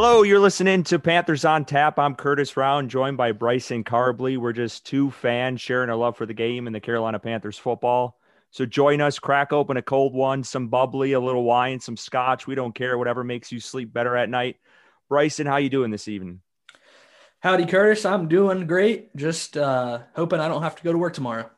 Hello, you're listening to Panthers on Tap. I'm Curtis Round, joined by Bryson Carbley. We're just two fans sharing our love for the game and the Carolina Panthers football. So join us, crack open a cold one, some bubbly, a little wine, some scotch. We don't care, whatever makes you sleep better at night. Bryson, how you doing this evening? Howdy, Curtis. I'm doing great. Just uh, hoping I don't have to go to work tomorrow.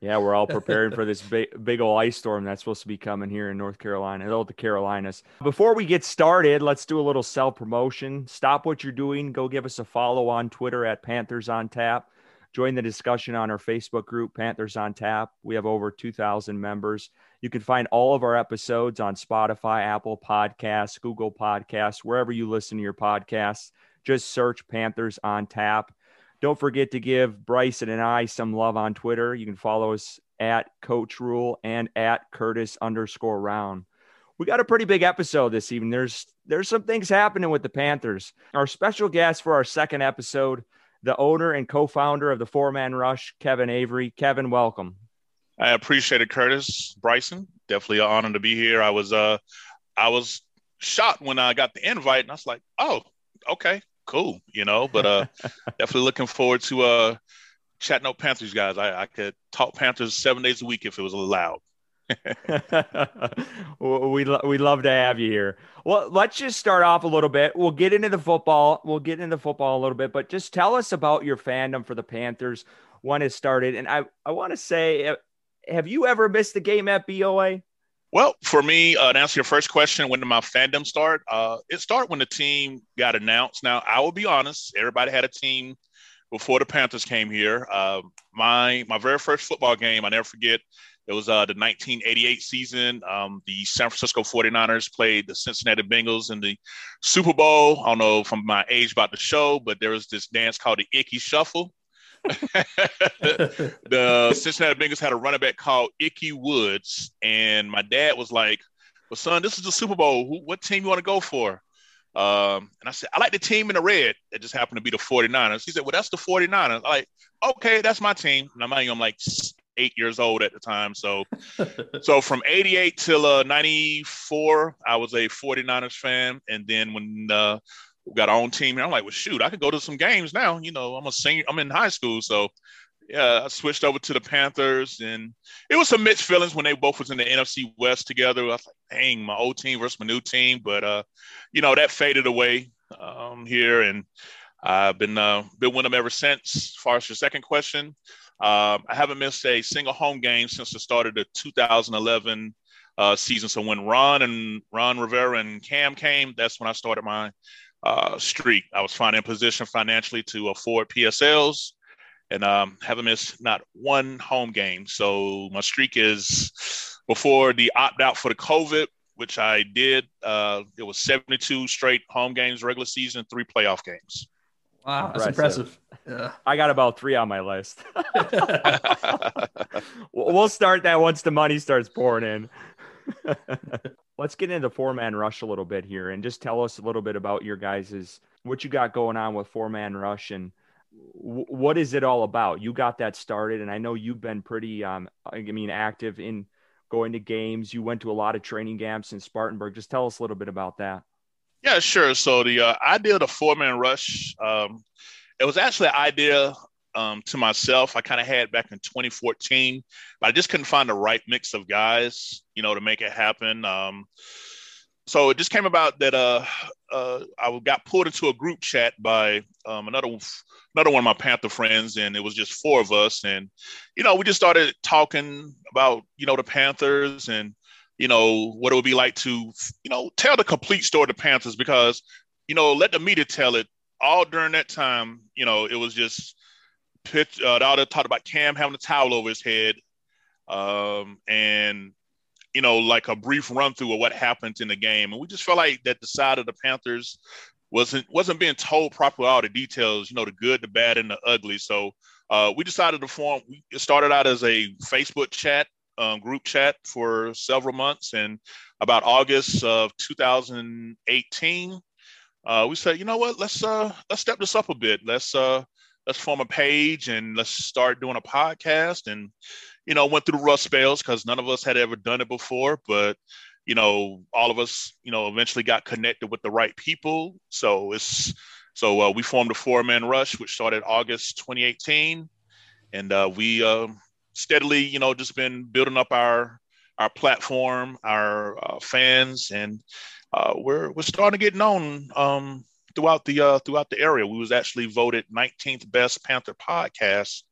Yeah, we're all preparing for this big, big old ice storm that's supposed to be coming here in North Carolina, all the Carolinas. Before we get started, let's do a little self promotion. Stop what you're doing. Go give us a follow on Twitter at Panthers on Tap. Join the discussion on our Facebook group, Panthers on Tap. We have over 2,000 members. You can find all of our episodes on Spotify, Apple Podcasts, Google Podcasts, wherever you listen to your podcasts. Just search Panthers on Tap. Don't forget to give Bryson and I some love on Twitter. You can follow us at Coach Rule and at Curtis underscore round. We got a pretty big episode this evening. There's there's some things happening with the Panthers. Our special guest for our second episode, the owner and co-founder of the Four Man Rush, Kevin Avery. Kevin, welcome. I appreciate it, Curtis Bryson. Definitely an honor to be here. I was uh I was shocked when I got the invite, and I was like, oh, okay, cool, you know. But uh, definitely looking forward to uh, chatting up Panthers guys. I, I could talk Panthers seven days a week if it was allowed. we we love to have you here. Well, let's just start off a little bit. We'll get into the football. We'll get into the football a little bit, but just tell us about your fandom for the Panthers when it started. And I I want to say, have you ever missed a game at BOA? Well, for me, uh, to answer your first question, when did my fandom start? Uh, it started when the team got announced. Now, I will be honest, everybody had a team before the Panthers came here. Uh, my my very first football game, I never forget, it was uh, the 1988 season. Um, the San Francisco 49ers played the Cincinnati Bengals in the Super Bowl. I don't know from my age about the show, but there was this dance called the Ickey Shuffle. the Cincinnati Bengals had a running back called Ickey Woods, and my dad was like, "Well, son, this is the Super Bowl. Who, what team you want to go for?" Um, and I said, "I like the team in the red. It just happened to be the 49ers." He said, "Well, that's the 49ers." I'm like, "Okay, that's my team." And I'm, I'm like eight years old at the time, so so from 88 till uh, 94, I was a 49ers fan, and then when uh, got our own team. And I'm like, well, shoot, I could go to some games now. You know, I'm a senior, I'm in high school. So yeah, I switched over to the Panthers and it was some mixed feelings when they both was in the NFC West together. I was like, dang, my old team versus my new team. But uh, you know, that faded away um, here and I've been uh, been with them ever since. As far as your second question, um, I haven't missed a single home game since the start of the 2011 uh, season. So when Ron and Ron Rivera and Cam came, that's when I started my uh, streak. I was finally in position financially to afford PSLs and um, haven't missed not one home game. So my streak is before the opt out for the COVID, which I did. Uh, it was 72 straight home games, regular season, three playoff games. Wow, that's impressive. Yeah. I got about three on my list. we'll start that once the money starts pouring in let's get into four man rush a little bit here and just tell us a little bit about your guys's what you got going on with four man rush and w- what is it all about? You got that started and i know you've been pretty um i mean active in going to games. You went to a lot of training camps in spartanburg. Just tell us a little bit about that. Yeah sure. So the uh, idea of the four man rush um, it was actually an idea um, to myself I kind of had back in 2014, but I just couldn't find the right mix of guys, you know, to make it happen. Um, so it just came about that uh, uh, I got pulled into a group chat by um, another another one of my Panther friends, and it was just four of us, and you know, we just started talking about you know the Panthers and you know what it would be like to you know tell the complete story of the Panthers because you know let the media tell it. All during that time, you know, it was just pitch. Uh, the other talked about Cam having a towel over his head, um, and you know, like a brief run through of what happened in the game, and we just felt like that the side of the Panthers wasn't wasn't being told properly all the details. You know, the good, the bad, and the ugly. So uh, we decided to form. We started out as a Facebook chat um, group chat for several months, and about August of 2018, uh, we said, you know what, let's uh, let's step this up a bit. Let's uh, let's form a page and let's start doing a podcast. And, you know, went through rough spells because none of us had ever done it before. But, you know, all of us, you know, eventually got connected with the right people. So it's so uh, we formed a four man rush, which started August 2018, and uh, we uh, steadily, you know, just been building up our our platform, our uh, fans, and uh, we're we're starting to get known um, throughout the uh, throughout the area. We was actually voted 19th best Panther podcast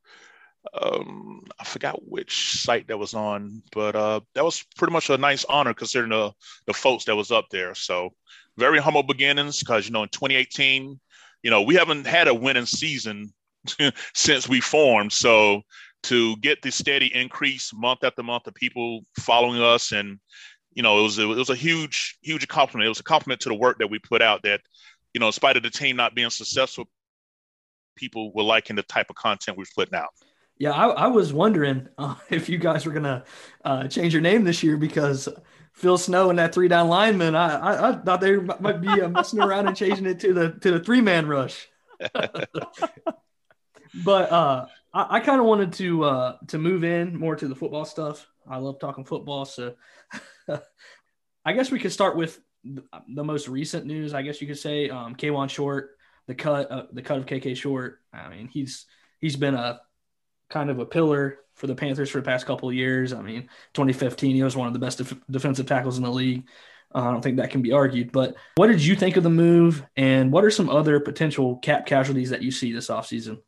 um, I forgot which site that was on, but uh, that was pretty much a nice honor considering the the folks that was up there. So very humble beginnings because you know in 2018, you know we haven't had a winning season since we formed. So to get the steady increase month after month of people following us and you know it was it was a huge huge compliment. It was a compliment to the work that we put out that you know in spite of the team not being successful, people were liking the type of content we're putting out. Yeah, I, I was wondering uh, if you guys were gonna uh, change your name this year because Phil Snow and that three down lineman. I, I, I thought they might be uh, messing around and changing it to the to the three man rush. but uh, I, I kind of wanted to uh, to move in more to the football stuff. I love talking football, so I guess we could start with the most recent news. I guess you could say um, Kawann Short, the cut uh, the cut of KK Short. I mean, he's he's been a kind of a pillar for the Panthers for the past couple of years. I mean, 2015, he was one of the best def- defensive tackles in the league. Uh, I don't think that can be argued. But what did you think of the move, and what are some other potential cap casualties that you see this offseason?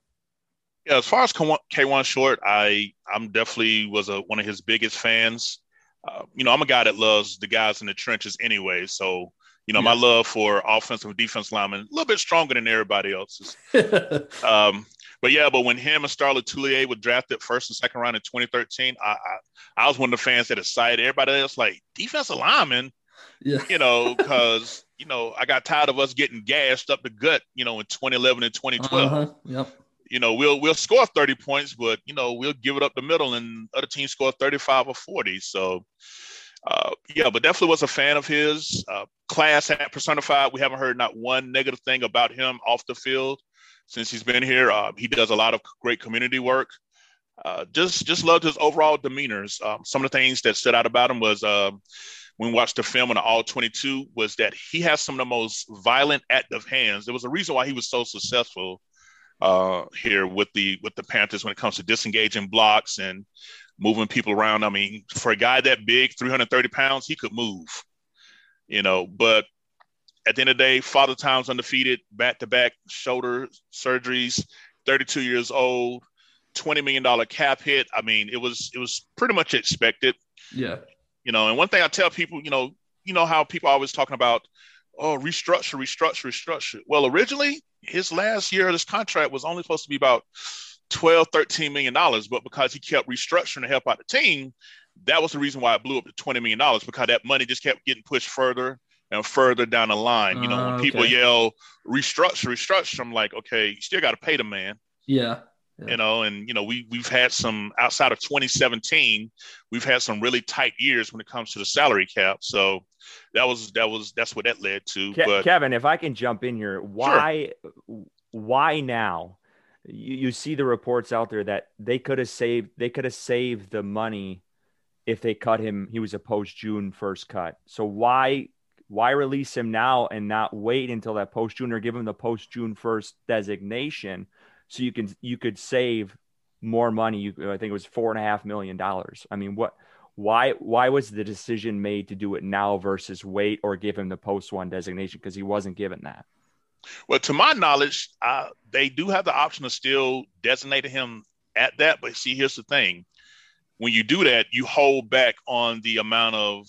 Yeah, as far as Kawann Short, I I'm definitely was a one of his biggest fans. Uh, you know, I'm a guy that loves the guys in the trenches anyway. So, you know, yeah. my love for offensive and defense linemen a little bit stronger than everybody else's. um, but yeah, but when him and Star Lotulelei were drafted first and second round in 2013, I, I, I was one of the fans that excited everybody else like defensive lineman. Yeah. You know, because you know I got tired of us getting gashed up the gut. You know, in 2011 and 2012. Uh-huh. Yep. You know, we'll we'll score 30 points, but you know we'll give it up the middle, and other teams score 35 or 40. So. Uh, yeah, but definitely was a fan of his. Uh, class at personified. We haven't heard not one negative thing about him off the field since he's been here. Uh, he does a lot of great community work. Uh, just just loved his overall demeanors. Um, some of the things that stood out about him was uh, when we watched the film on the All 22 was that he has some of the most violent, active hands. There was a reason why he was so successful uh, here with the with the Panthers when it comes to disengaging blocks and moving people around. I mean, for a guy that big, 330 pounds, he could move. You know, but at the end of the day, Father Time's undefeated, back to back shoulder surgeries, 32 years old, $20 million cap hit. I mean, it was it was pretty much expected. Yeah. You know, and one thing I tell people, you know, you know how people always talking about, oh, restructure, restructure, restructure. Well, originally his last year of this contract was only supposed to be about 12, 13 million dollars, but because he kept restructuring to help out the team, that was the reason why it blew up to 20 million dollars because that money just kept getting pushed further and further down the line. You know, uh, when people okay. yell restructure, restructure, I'm like, okay, you still got to pay the man. Yeah. Yeah. You know, and you know, we we've had some outside of 2017, we've had some really tight years when it comes to the salary cap. So that was that was that's what that led to. Ke- but Kevin, if I can jump in here, why sure. why now? You, you see the reports out there that they could have saved they could have saved the money if they cut him. He was a post June first cut. So why why release him now and not wait until that post June or give him the post June first designation so you can you could save more money. You I think it was four and a half million dollars. I mean, what why why was the decision made to do it now versus wait or give him the post one designation because he wasn't given that? Well, to my knowledge, uh, they do have the option of still designating him at that. But see, here's the thing: when you do that, you hold back on the amount of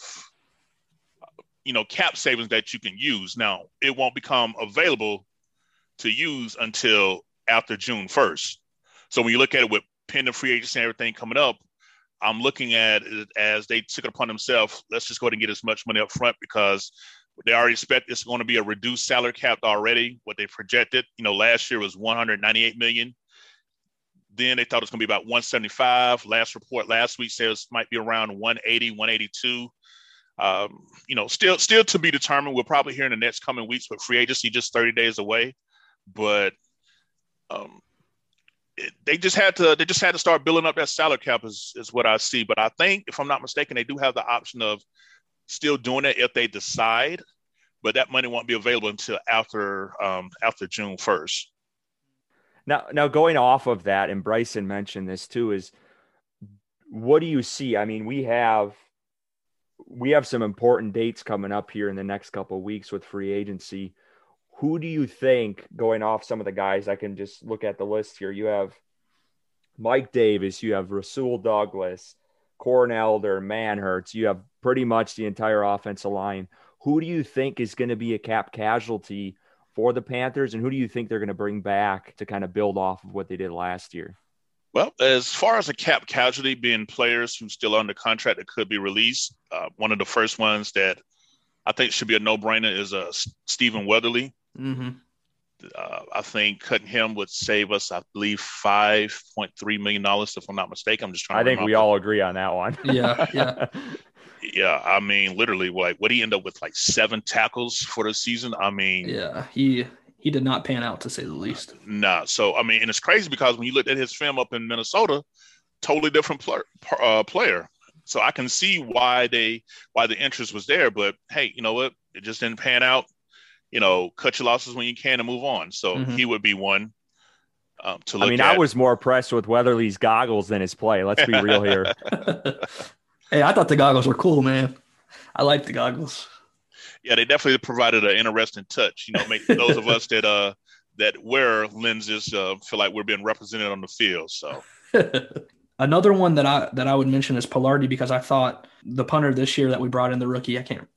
you know cap savings that you can use. Now it won't become available to use until after June first. So when you look at it with pending free agency and everything coming up, I'm looking at it as they took it upon themselves. Let's just go ahead and get as much money up front because they already expect it's going to be a reduced salary cap already. What they projected, you know, last year was 198 million. Then they thought it was going to be about 175. Last report last week says might be around 180, 182. Um, you know, still still to be determined. We'll probably hear in the next coming weeks, but free agency just 30 days away. But um, it, they just had to they just had to start building up that salary cap is, is what I see. But I think, if I'm not mistaken, they do have the option of still doing it if they decide, but that money won't be available until after um, after June first. Now, now going off of that, and Bryson mentioned this too, is what do you see? I mean, we have we have some important dates coming up here in the next couple of weeks with free agency. Who do you think going off some of the guys? I can just look at the list here. You have Mike Davis, you have Rasul Douglas, Corn Elder, Manhertz. You have pretty much the entire offensive line. Who do you think is going to be a cap casualty for the Panthers, and who do you think they're going to bring back to kind of build off of what they did last year? Well, as far as a cap casualty being players who still under contract that could be released, uh, one of the first ones that I think should be a no-brainer is uh, Stephen Weatherly. Mm-hmm. Uh, I think cutting him would save us, I believe, five point three million dollars, if I'm not mistaken. I'm just trying. To I think we all agree on that one. yeah, yeah, yeah. I mean, literally, like, what he end up with like seven tackles for the season. I mean, yeah, he he did not pan out to say the least. Nah. So I mean, and it's crazy because when you look at his film up in Minnesota, totally different player. Uh, player. So I can see why they why the interest was there, but hey, you know what? It just didn't pan out you know, cut your losses when you can and move on. So mm-hmm. he would be one um, to look I mean, at. I was more impressed with Weatherly's goggles than his play. Let's be real here. hey, I thought the goggles were cool, man. I like the goggles. Yeah, they definitely provided an interesting touch. You know, make those of us that uh that wear lenses uh, feel like we're being represented on the field. So. Another one that I that I would mention is Palardy because I thought the punter this year that we brought in the rookie I can't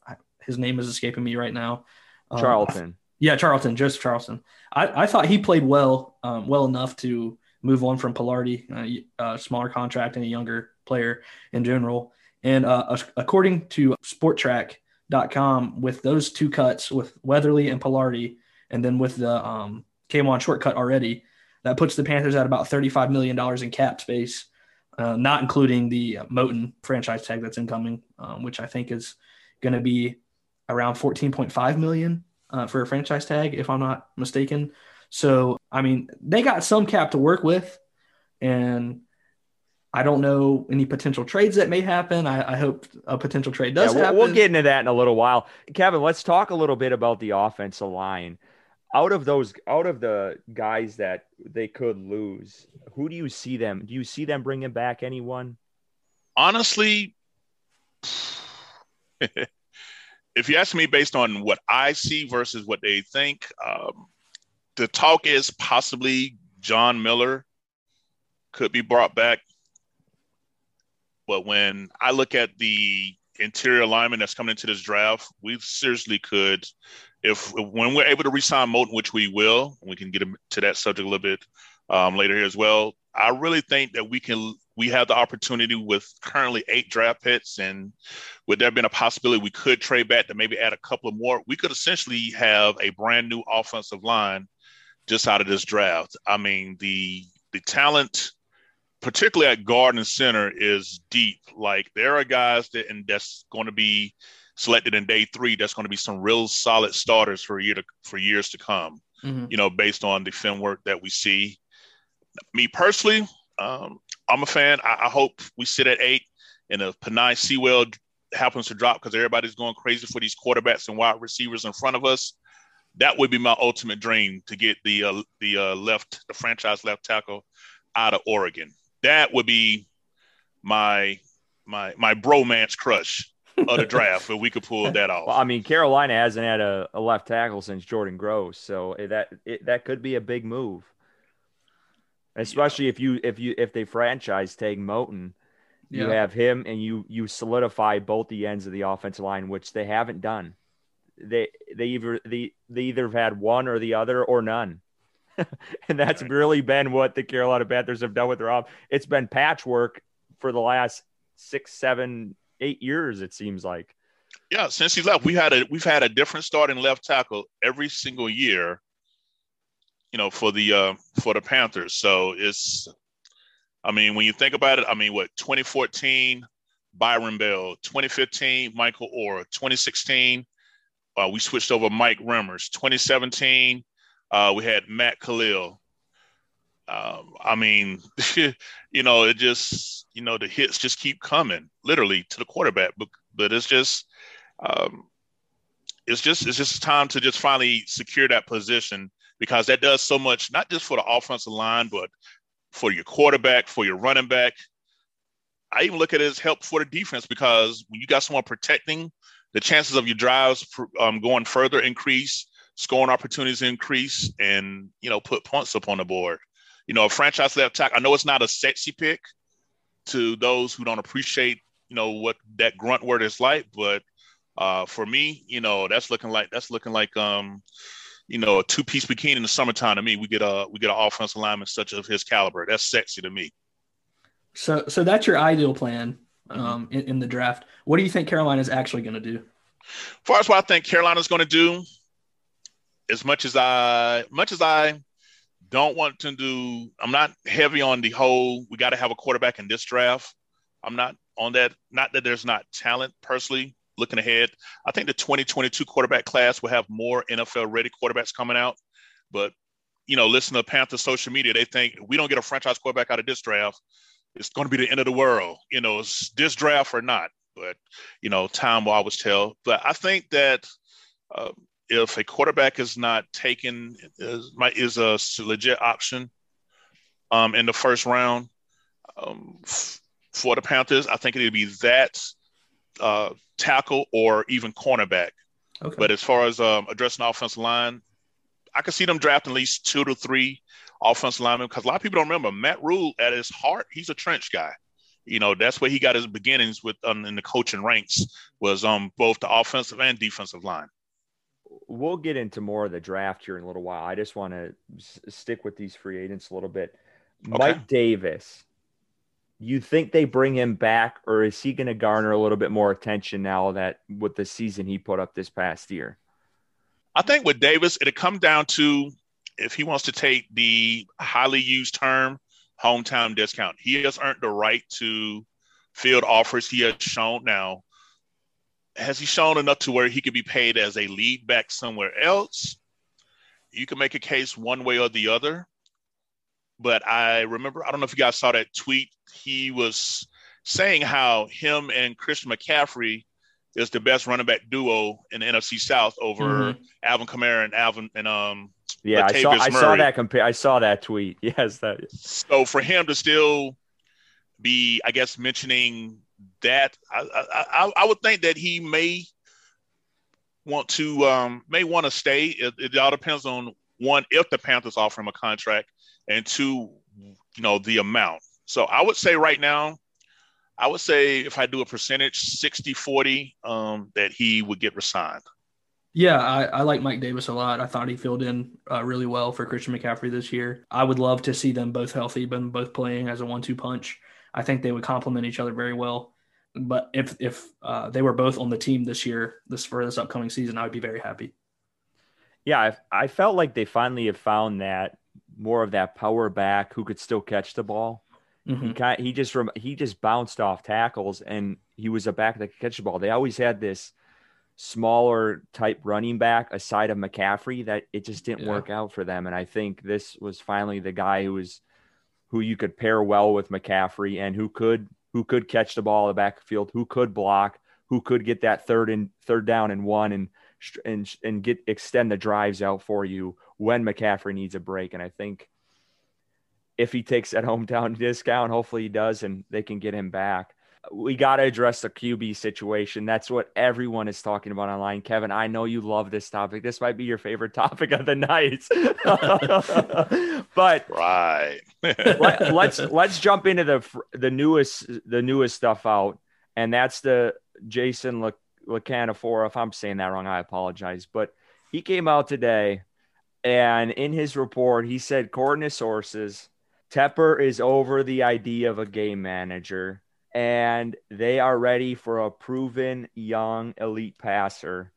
his name is escaping me right now um, Charlton. yeah, Charlton, Joseph Charlton. I, I thought he played well, um, well enough to move on from Palardy, uh, a smaller contract and a younger player in general. And uh, according to Spotrac.com, with those two cuts, with Weatherly and Palardy, and then with the um, Kawann shortcut already, that puts the Panthers at about $35 million in cap space, uh, not including the Moton franchise tag that's incoming, um, which I think is going to be around 14.5 million uh, for a franchise tag, if I'm not mistaken. So, I mean, they got some cap to work with, and I don't know any potential trades that may happen. I, I hope a potential trade does yeah, we'll, happen. We'll get into that in a little while. Kevin, let's talk a little bit about the offensive line. Out of those, out of the guys that they could lose, who do you see them? Do you see them bringing back anyone? Honestly, if you ask me based on what I see versus what they think, um, the talk is possibly John Miller could be brought back. But when I look at the interior alignment that's coming into this draft, we seriously could, if when we're able to resign Moton, which we will, we can get to that subject a little bit um, later here as well. I really think that we can we have the opportunity with currently eight draft picks, and would there been a possibility we could trade back to maybe add a couple of more, we could essentially have a brand new offensive line just out of this draft. I mean, the the talent, particularly at guard and center, is deep. Like there are guys that and that's going to be selected in day three. That's going to be some real solid starters for year to, for years to come. Mm-hmm. You know, based on the film work that we see. Me personally, um, I'm a fan. I, I, hope we sit at eight, and if Penei Sewell happens to drop because everybody's going crazy for these quarterbacks and wide receivers in front of us, that would be my ultimate dream to get the uh, the uh, left the franchise left tackle out of Oregon. That would be my my my bromance crush of the draft if we could pull that off. Well, I mean, Carolina hasn't had a, a left tackle since Jordan Gross, so that it, that could be a big move especially yeah. if you if you if they franchise tag Moton, you yeah. have him and you you solidify both the ends of the offensive line, which they haven't done. They they either they, they either have had one or the other or none. and that's right. really been what the Carolina Panthers have done with their off. It's been patchwork for the last six, seven, eight years. It seems like. Yeah, since he left, we had a we've had a different starting left tackle every single year you know, for the uh, for the Panthers. So it's, I mean, when you think about it, I mean, what 2014, Byron Bell, 2015, Michael Oher, 2016, uh, we switched over Mike Remmers, 2017, uh, we had Matt Kalil. Um, I mean, you know, it just, you know, the hits just keep coming literally to the quarterback, but, but it's just, um, it's just it's just time to just finally secure that position because that does so much, not just for the offensive line, but for your quarterback, for your running back. I even look at it as help for the defense because when you got someone protecting, the chances of your drives um, going further increase, scoring opportunities increase, and you know put points up on the board. You know, a franchise left tackle. I know it's not a sexy pick to those who don't appreciate you know what that grunt word is like, but uh, for me, you know, that's looking like that's looking like um, you know, a two piece bikini in the summertime. To me, we get a we get an offensive lineman such of his caliber. That's sexy to me. So, so that's your ideal plan um, in, in, the draft. What do you think Carolina is actually going to do? As far as what I think Carolina's going to do, as much as I, much as I don't want to do, I'm not heavy on the whole. We got to have a quarterback in this draft. I'm not on that. Not that there's not talent personally. Looking ahead, I think the 2022 quarterback class will have more NFL ready quarterbacks coming out. But you know, listen to Panthers social media. They think we don't get a franchise quarterback out of this draft it's going to be the end of the world. You know, it's this draft or not. But you know, time will always tell. But I think that uh, if a quarterback is not taken, is, is a legit option um, in the first round um, for the Panthers, I think it would be that uh, tackle or even cornerback. Okay. But as far as um, addressing offensive line, I could see them drafting at least two to three offensive lineman because a lot of people don't remember Matt Rhule at his heart, he's a trench guy. You know, that's where he got his beginnings with um, in the coaching ranks was um both the offensive and defensive line. We'll get into more of the draft here in a little while. I just want to s- stick with these free agents a little bit. Okay. Mike Davis, you think they bring him back, or is he going to garner a little bit more attention now that with the season he put up this past year? I think with Davis, it'll come down to if he wants to take the highly used term hometown discount, he has earned the right to field offers. He has shown now. Has he shown enough to where he could be paid as a lead back somewhere else? You can make a case one way or the other. But I remember, I don't know if you guys saw that tweet. He was saying how him and Christian McCaffrey is the best running back duo in the NFC South over mm-hmm. Alvin Kamara and Alvin and um yeah, I saw I saw that compare. I saw that tweet. Yes, that. So for him to still be, I guess, mentioning that, I I, I would think that he may want to um, may want to stay. It, it all depends on one if the Panthers offer him a contract, and two, you know, the amount. So I would say right now, I would say if I do a percentage 60 40, um, that he would get resigned. Yeah, I, I, like Mike Davis a lot. I thought he filled in uh, really well for Christian McCaffrey this year. I would love to see them both healthy, but both playing as a one-two punch. I think they would complement each other very well. But if if uh, they were both on the team this year, this for this upcoming season, I would be very happy. Yeah, I, I felt like they finally have found that more of that power back who could still catch the ball. Mm-hmm. He, kind, he just he just bounced off tackles and he was a back that could catch the ball. They always had this smaller type running back aside of McCaffrey that it just didn't yeah. work out for them. And I think this was finally the guy who was who you could pair well with McCaffrey and who could who could catch the ball in the backfield, who could block, who could get that third and third down and one and and and get extend the drives out for you when McCaffrey needs a break. And I think if he takes that hometown discount, hopefully he does, and they can get him back we got to address the QB situation. That's what everyone is talking about online. Kevin, I know you love this topic. This might be your favorite topic of the night. but right, let, us let's, let's jump into the the newest the newest stuff out, and that's the Jason Le, Locanophora. If I'm saying that wrong, I apologize. But he came out today, and in his report, he said, according to sources, Tepper is over the idea of a game manager and they are ready for a proven young elite passer.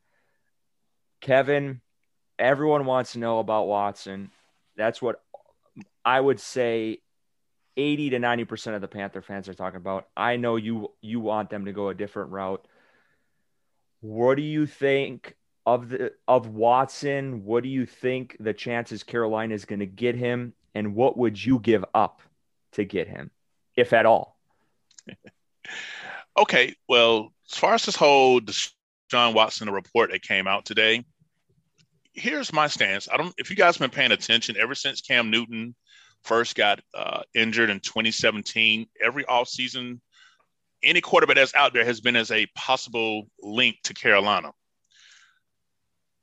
Kevin, everyone wants to know about Watson. That's what I would say 80 to 90% of the Panther fans are talking about. I know you you want them to go a different route. What do you think of the of Watson? What do you think the chances Carolina is going to get him and what would you give up to get him if at all? okay, well, as far as this whole Deshaun Watson, report that came out today. Here's my stance. I don't if you guys been paying attention ever since Cam Newton first got uh, injured in 2017, every offseason, any quarterback that's out there has been as a possible link to Carolina.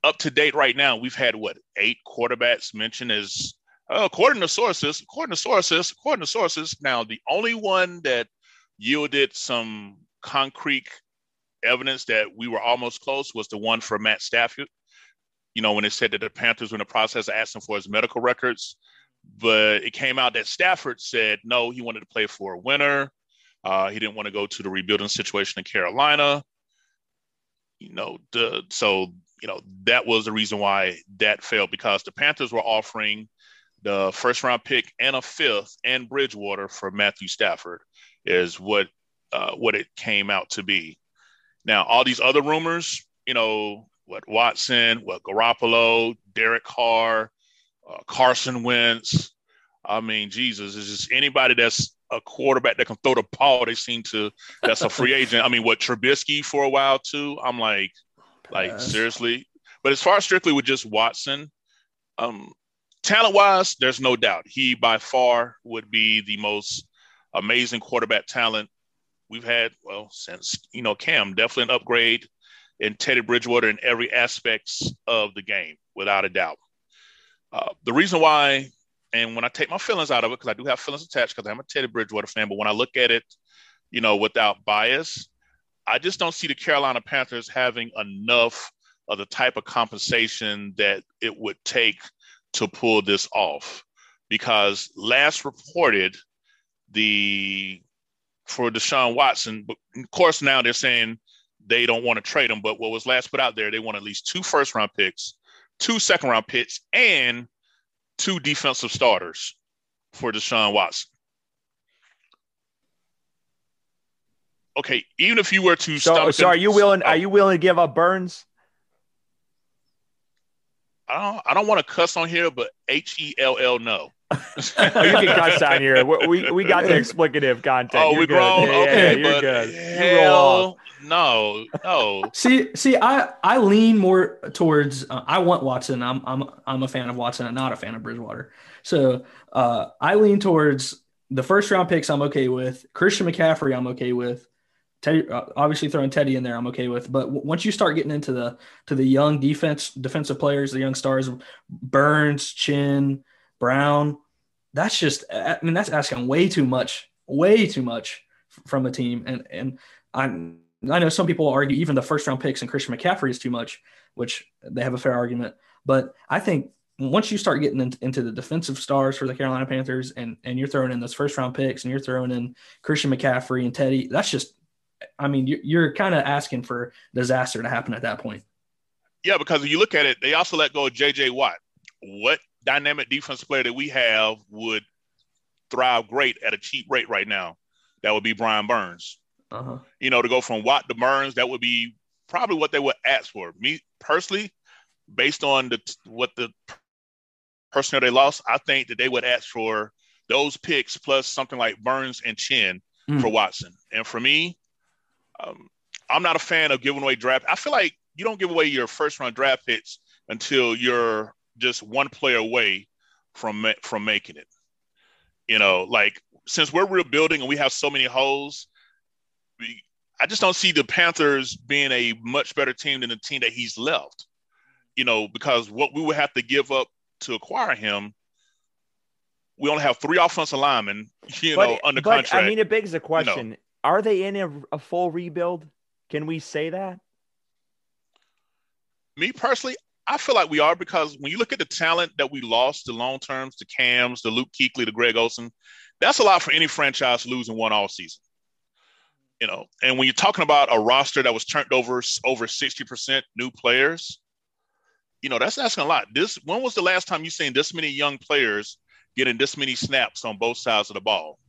Up to date right now, we've had what eight quarterbacks mentioned as uh, according to sources, according to sources, according to sources. Now, the only one that yielded some concrete evidence that we were almost close was the one for Matt Stafford. You know, when it said that the Panthers were in the process of asking for his medical records, but it came out that Stafford said no, he wanted to play for a winner. Uh, he didn't want to go to the rebuilding situation in Carolina. You know, the, so you know that was the reason why that failed because the Panthers were offering the first round pick and a fifth and Bridgewater for Matthew Stafford is what uh, what it came out to be. Now, all these other rumors, you know, what Watson, what Garoppolo, Derek Carr, uh, Carson Wentz. I mean, Jesus, is just anybody that's a quarterback that can throw the ball. They seem to. That's a free agent. I mean, what Trubisky for a while too. I'm like, like seriously. But as far as strictly with just Watson, um, talent wise, there's no doubt he by far would be the most amazing quarterback talent we've had. Well, since you know Cam, definitely an upgrade in Teddy Bridgewater in every aspects of the game, without a doubt. Uh, the reason why, and when I take my feelings out of it, because I do have feelings attached, because I'm a Teddy Bridgewater fan, but when I look at it, you know, without bias, I just don't see the Carolina Panthers having enough of the type of compensation that it would take to pull this off. Because last reported, the for Deshaun Watson, but of course now they're saying they don't want to trade him. But what was last put out there, they want at least two first round picks two second round picks and two defensive starters for Deshaun Watson. Okay, even if you were to so, so are you willing? Oh, are you willing to give up Burns? I don't. I don't want to cuss on here, but H E L L no. oh, you can cuss on here. We, we got the explicative content. Oh, you're we grown. Yeah, okay, yeah, you're good. Hell, no, no. see, see, I I lean more towards. Uh, I want Watson. I'm I'm I'm a fan of Watson. I'm not a fan of Bridgewater. So uh, I lean towards the first round picks. I'm okay with Christian McCaffrey. I'm okay with. Teddy, uh, obviously throwing Teddy in there, I'm okay with. But w- once you start getting into the to the young defense defensive players, the young stars, Burns, Chinn, Brown, that's just. I mean, that's asking way too much, way too much from a team. And and I I know some people argue even the first round picks and Christian McCaffrey is too much, which they have a fair argument. But I think once you start getting in, into the defensive stars for the Carolina Panthers and and you're throwing in those first round picks and you're throwing in Christian McCaffrey and Teddy, that's just, I mean, you're, you're kind of asking for disaster to happen at that point. Yeah, because if you look at it, they also let go of J.J. Watt. What dynamic defense player that we have would thrive great at a cheap rate right now? That would be Brian Burns. Uh-huh. You know, to go from Watt to Burns, that would be probably what they would ask for. Me personally, based on the what the personnel they lost, I think that they would ask for those picks plus something like Burns and Chinn mm. for Watson. And for me, um, I'm not a fan of giving away draft. I feel like you don't give away your first round draft picks until you're just one player away from from making it. You know, like since we're rebuilding and we have so many holes, I just don't see the Panthers being a much better team than the team that he's left. You know, because what we would have to give up to acquire him, we only have three offensive linemen, you but, know, under but, contract. I mean, it begs the question: you know. Are they in a, a full rebuild? Can we say that? Me personally, I feel like we are because when you look at the talent that we lost, the long terms, the Cams, the Luke Kuechly, the Greg Olsen, that's a lot for any franchise losing one all season you know, and when you're talking about a roster that was turned over over 60% new players, you know, that's asking a lot. This when was the last time you seen this many young players getting this many snaps on both sides of the ball?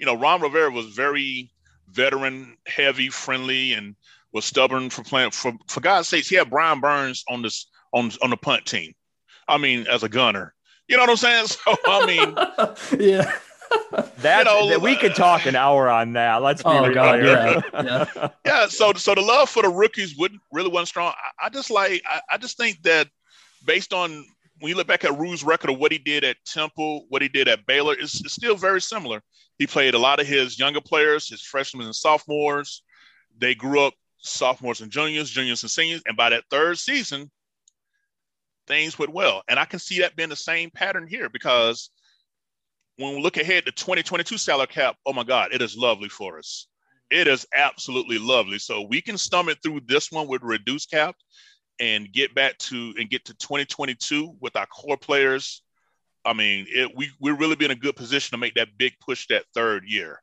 You know, Ron Rivera was very veteran heavy, friendly, and was stubborn for playing. For for God's sakes, he had Brian Burns on this on on the punt team. I mean, as a gunner, you know what I'm saying? So I mean, yeah. That, You know, that we could talk an hour on that. Let's be Oh, real God, yeah, yeah. yeah, so so the love for the rookies wouldn't really wasn't strong. I, I just like I, I just think that based on when you look back at Rhule's record of what he did at Temple, what he did at Baylor, it's, it's still very similar. He played a lot of his younger players, his freshmen and sophomores. They grew up sophomores and juniors, juniors and seniors, and by that third season, things went well. And I can see that being the same pattern here because when we look ahead to 2022 salary cap, oh my God, it is lovely for us. It is absolutely lovely. So we can stomach through this one with reduced cap and get back to and get to 2022 with our core players. I mean, it, we we're really be in a good position to make that big push that third year.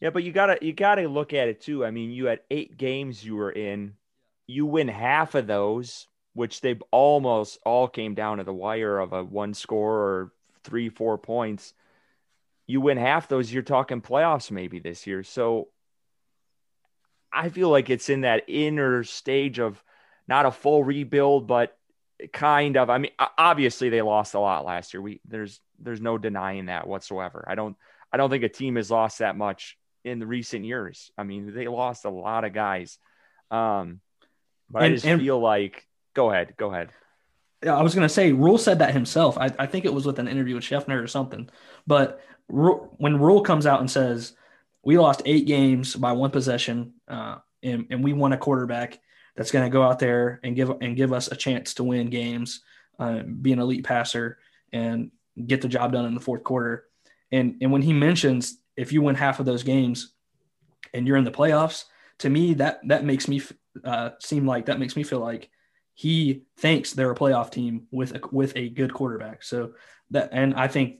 Yeah, but you gotta you gotta look at it too. I mean, you had eight games you were in. You win half of those, which they almost all came down to the wire of a one score or three, four points. You win half those, you're talking playoffs maybe this year. So I feel like it's in that inner stage of not a full rebuild, but kind of. I mean, obviously they lost a lot last year. We there's there's no denying that whatsoever. I don't I don't think a team has lost that much in the recent years. I mean, they lost a lot of guys. Um, but I just and- feel like go ahead, go ahead. Yeah, I was going to say, Rhule said that himself. I, I think it was with an interview with Schefter or something. But Rhule, when Rhule comes out and says, we lost eight games by one possession, uh, and, and we won a quarterback that's going to go out there and give and give us a chance to win games, uh, be an elite passer, and get the job done in the fourth quarter. And and when he mentions if you win half of those games and you're in the playoffs, to me that that makes me uh, seem like that makes me feel like he thinks they're a playoff team with a, with a good quarterback. So that, and I think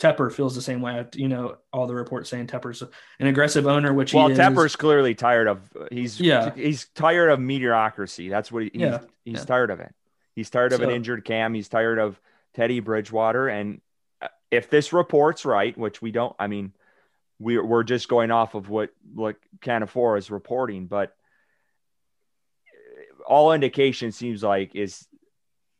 Tepper feels the same way. You know, all the reports saying Tepper's an aggressive owner, which Well, he is. Tepper's clearly tired of he's Yeah. he's tired of mediocrity. That's what he, he's Yeah. he's Yeah. tired of it. He's tired of an injured Cam. He's tired of Teddy Bridgewater. And uh, if this report's right, which we don't, I mean, we're we're just going off of what what Canafora is reporting, but all indication seems like is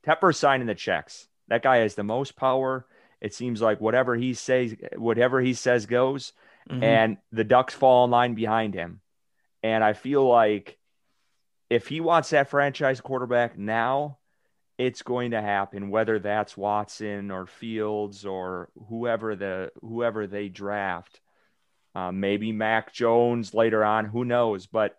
Tepper signing the checks. That guy has the most power. It seems like whatever he says, whatever he says goes Mhm. and the Ducks fall in line behind him. And I feel like if he wants that franchise quarterback now, it's going to happen, whether that's Watson or Fields or whoever the whoever they draft. Um, maybe Mac Jones later on, who knows? But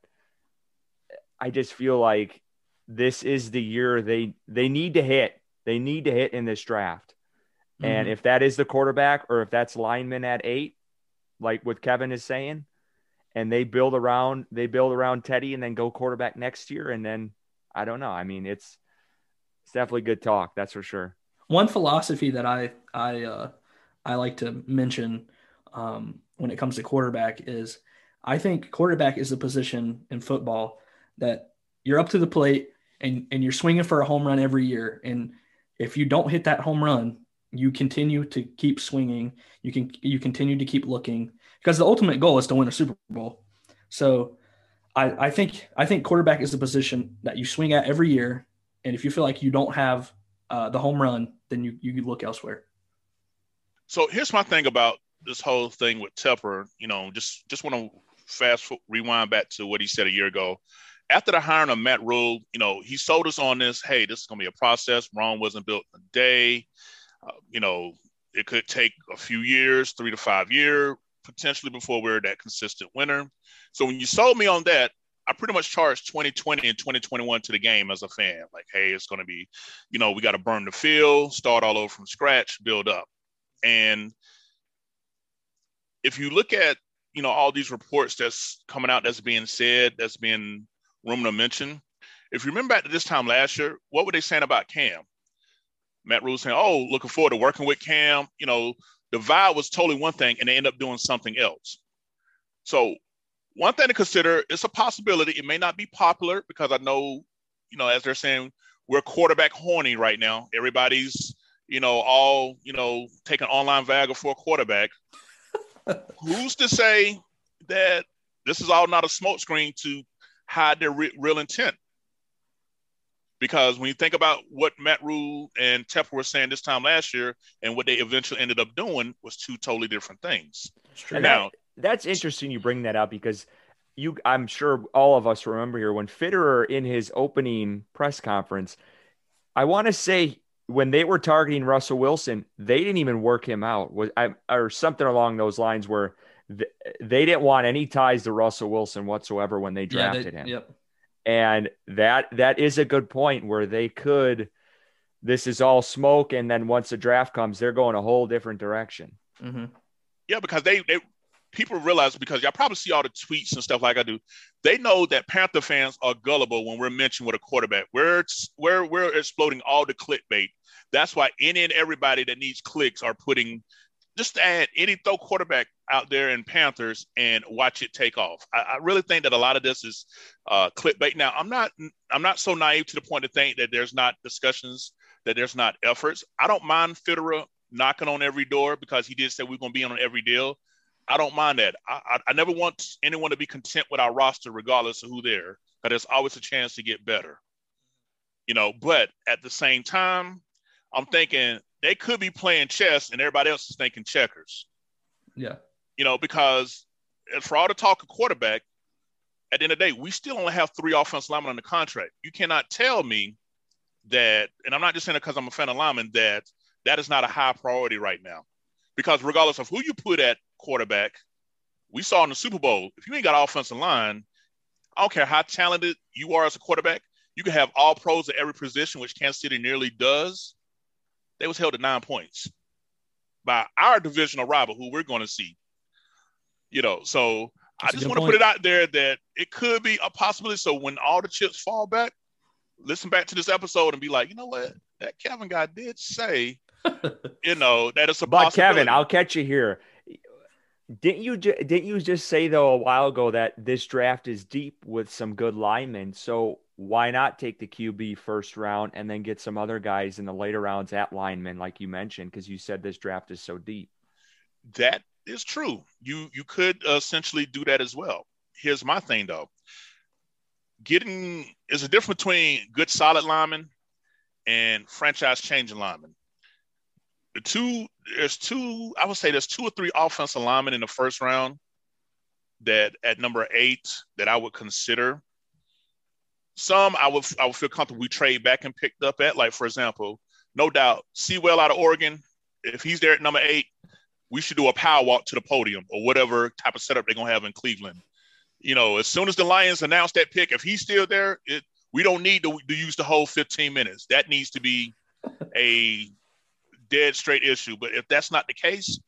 I just feel like this is the year they they need to hit. They need to hit in this draft. And Mhm. if that is the quarterback or if that's lineman at eight, like what Kevin is saying, and they build around they build around Teddy and then go quarterback next year, and then I don't know. I mean, it's it's definitely good talk, that's for sure. one philosophy that I I uh, I like to mention um, when it comes to quarterback is I think quarterback is a position in football that you're up to the plate and and you're swinging for a home run every year and if you don't hit that home run you continue to keep swinging you can you continue to keep looking because the ultimate goal is to win a Super Bowl so I, I think I think quarterback is a position that you swing at every year and if you feel like you don't have uh, the home run, then you you look elsewhere. So here's my thing about this whole thing with Tepper. You know, just just want to fast rewind back to what he said a year ago. After the hiring of Matt Rhule, you know, he sold us on this. Hey, this is going to be a process. Rome wasn't built in a day. Uh, you know, it could take a few years, three to five years, potentially before we're that consistent winner. So when you sold me on that, I pretty much charged 2020 and 2021 to the game as a fan. Like, hey, it's going to be, you know, we got to burn the field, start all over from scratch, build up. And if you look at, you know, all these reports that's coming out that's being said, that's being rumored or mentioned, if you remember back to this time last year, what were they saying about Cam? Matt Rhule saying, oh, looking forward to working with Cam. You know, the vibe was totally one thing and they end up doing something else. So one thing to consider, it's a possibility. It may not be popular because I know, you know, as they're saying, we're quarterback horny right now. Everybody's, you know, all, you know, taking online Viagra for a quarterback. Who's to say that this is all not a smokescreen to hide their re- real intent? Because when you think about what Matt Rhule and Tepper were saying this time last year and what they eventually ended up doing was two totally different things. And now, that, that's interesting you bring that up because you I'm sure all of us remember here when Fitterer in his opening press conference, I want to say when they were targeting Russell Wilson, they didn't even work him out. Was I, or something along those lines where they didn't want any ties to Russell Wilson whatsoever when they drafted yeah, they, him. Yep. And that that is a good point where they could this is all smoke and then once the draft comes they're going a whole different direction. Mm-hmm. Yeah, because they they people realize because y'all probably see all the tweets and stuff like I do. They know that Panther fans are gullible when we're mentioned with a quarterback. We're we're we're exploding all the clickbait. That's why any and everybody that needs clicks are putting just add any throw quarterback out there in Panthers and watch it take off. I, I really think that a lot of this is uh, clickbait. Now, I'm not I'm not so naive to the point to think that there's not discussions, that there's not efforts. I don't mind Fitterer knocking on every door because he did say we're going to be on every deal. I don't mind that. I, I, I, never want anyone to be content with our roster, regardless of who they're, because there's always a chance to get better. You know, but at the same time, I'm thinking they could be playing chess and everybody else is thinking checkers. Yeah. You know, because for all the talk of quarterback, at the end of the day, we still only have three offensive linemen on the contract. You cannot tell me that, and I'm not just saying it because I'm a fan of linemen, that that is not a high priority right now. Because regardless of who you put at quarterback, we saw in the Super Bowl, if you ain't got offensive line, I don't care how talented you are as a quarterback, you can have all pros at every position, which Kansas City nearly does they was held at nine points by our divisional rival, who we're going to see. You know, so That's I just want to put it out there that it could be a possibility. So when all the chips fall back, listen back to this episode and be like, you know what, that Kevin guy did say, you know, that it's a. But Kevin, I'll catch you here. Didn't you ju- didn't you just say though a while ago that this draft is deep with some good linemen? So why not take the QB first round and then get some other guys in the later rounds at linemen, like you mentioned, because you said this draft is so deep. That is true. You you could essentially do that as well. Here's my thing though. Getting is a difference between good solid linemen and franchise changing linemen. The two there's two, I would say there's two or three offensive linemen in the first round that at number eight that I would consider some I would I would feel comfortable we trade back and picked up at. Like for example, no doubt, Sewell out of Oregon. If he's there at number eight, we should do a power walk to the podium or whatever type of setup they're gonna have in Cleveland. You know, as soon as the Lions announce that pick, if he's still there, it we don't need to, to use the whole 15 minutes. That needs to be a dead straight issue. But if that's not the case,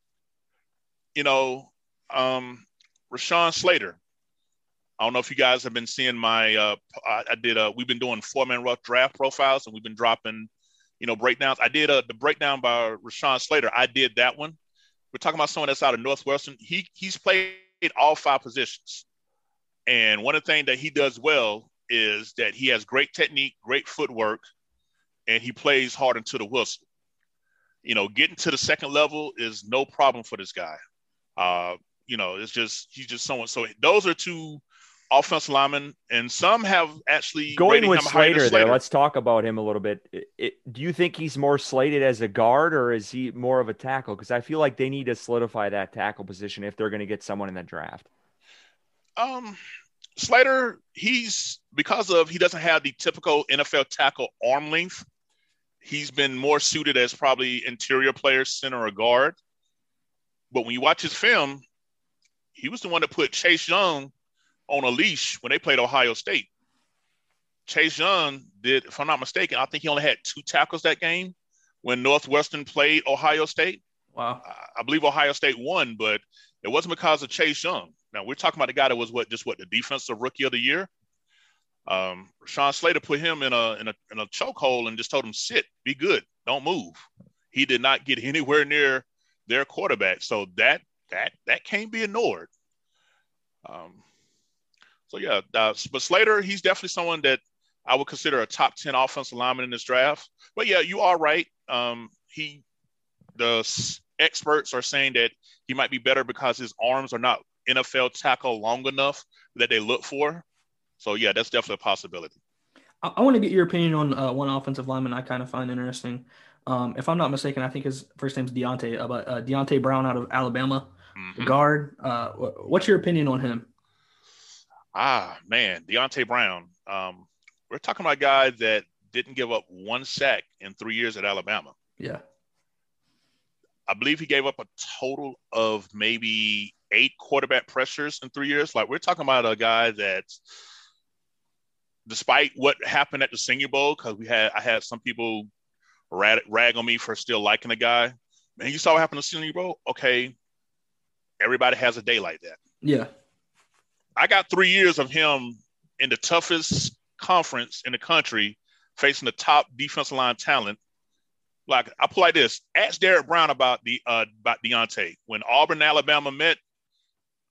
you know, um, Rashawn Slater, I don't know if you guys have been seeing my. Uh, I, I did. Uh, we've been doing four man rough draft profiles, and we've been dropping, you know, breakdowns. I did uh, the breakdown by Rashawn Slater. I did that one. We're talking about someone that's out of Northwestern. He he's played all five positions, and one of the things that he does well is that he has great technique, great footwork, and he plays hard into the whistle. You know, getting to the second level is no problem for this guy. Uh, you know, it's just he's just someone. So those are two offensive lineman, and some have actually going with Slater, Slater, there. Let's talk about him a little bit. It, it, do you think he's more slated as a guard, or is he more of a tackle? Because I feel like they need to solidify that tackle position if they're going to get someone in the draft. Um, Slater, he's because of he doesn't have the typical NFL tackle arm length. He's been more suited as probably interior player, center or guard. But when you watch his film, he was the one that put Chase Young on a leash when they played Ohio State. Chase Young did, if I'm not mistaken, I think he only had two tackles that game when Northwestern played Ohio State. Wow. I, believe Ohio State won, but it wasn't because of Chase Young. Now we're talking about the guy that was what just what the defensive rookie of the year. Um, Sean Slater put him in a in a in a chokehold and just told him sit, be good, don't move. He did not get anywhere near their quarterback, so that that that can't be ignored. Um, so yeah, uh, but Slater, he's definitely someone that I would consider a top ten offensive lineman in this draft. But yeah, you are right. Um, he, the experts are saying that he might be better because his arms are not NFL tackle long enough that they look for. So yeah, that's definitely a possibility. I, I want to get your opinion on uh, one offensive lineman I kind of find interesting. Um, if I'm not mistaken, I think his first name's Deonte, uh, uh, Deonte Brown out of Alabama, mm-hmm. guard. Uh, what's your opinion on him? Ah, man, Deonte Brown. Um, we're talking about a guy that didn't give up one sack in three years at Alabama. Yeah. I believe he gave up a total of maybe eight quarterback pressures in three years. Like we're talking about a guy that, despite what happened at the Senior Bowl, because we had I had some people rag, rag on me for still liking the guy. Man, you saw what happened to Senior Bowl. Okay, everybody has a day like that. Yeah, I got three years of him in the toughest conference in the country, facing the top defensive line talent like I put like this: ask Derrick Brown about the uh, about Deonte when Auburn and Alabama met.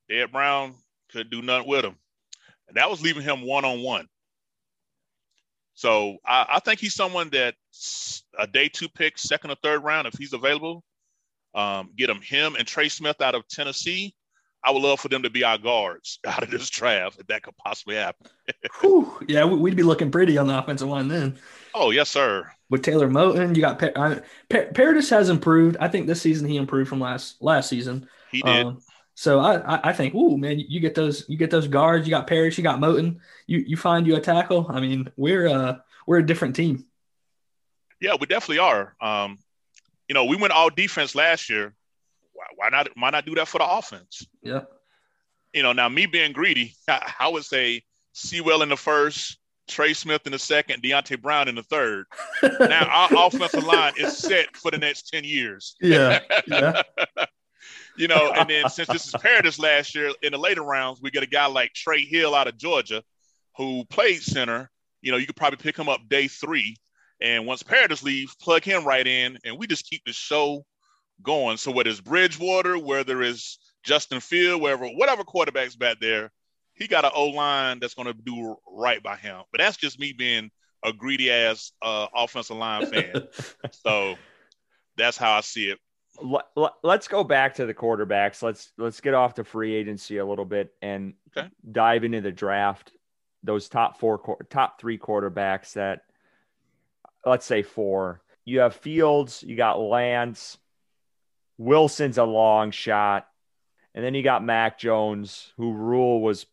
Derrick Brown could do nothing with him, and that was leaving him one on one. So I, I, think he's someone that a day two pick, second or third round, if he's available. Um, get him him and Trey Smith out of Tennessee. I would love for them to be our guards out of this draft if that could possibly happen. Whew, yeah, we'd be looking pretty on the offensive line then. Oh yes, sir. With Taylor Moton, you got pa- Paradis has improved. I think this season he improved from last last season. He did. Um, so I, I think, oh man, you get those you get those guards. You got Parrish, you got Moton. You you find you a tackle. I mean, we're uh we're a different team. Yeah, we definitely are. Um, you know, we went all defense last year. Why, why not? Why not do that for the offense? Yeah. You know, now me being greedy, I, I would say Sewell in the first, Trey Smith in the second, Deonte Brown in the third. now our offensive line is set for the next 10 years. Yeah. Yeah. you know, and then since this is Paradis last year, in the later rounds, we get a guy like Trey Hill out of Georgia who played center. You know, you could probably pick him up day three. And once Paradis leaves, plug him right in, and we just keep the show going. So whether it's Bridgewater, whether it's Justin Field, wherever, whatever quarterback's back there, he got an O line that's going to do right by him. But that's just me being a greedy ass uh, offensive line fan. so that's how I see it. Let's go back to the quarterbacks. Let's let's get off the free agency a little bit and okay. dive into the draft. Those top four, top three quarterbacks that, let's say four. You have Fields, you got Lance, Wilson's a long shot, and then you got Mac Jones, who Rhule was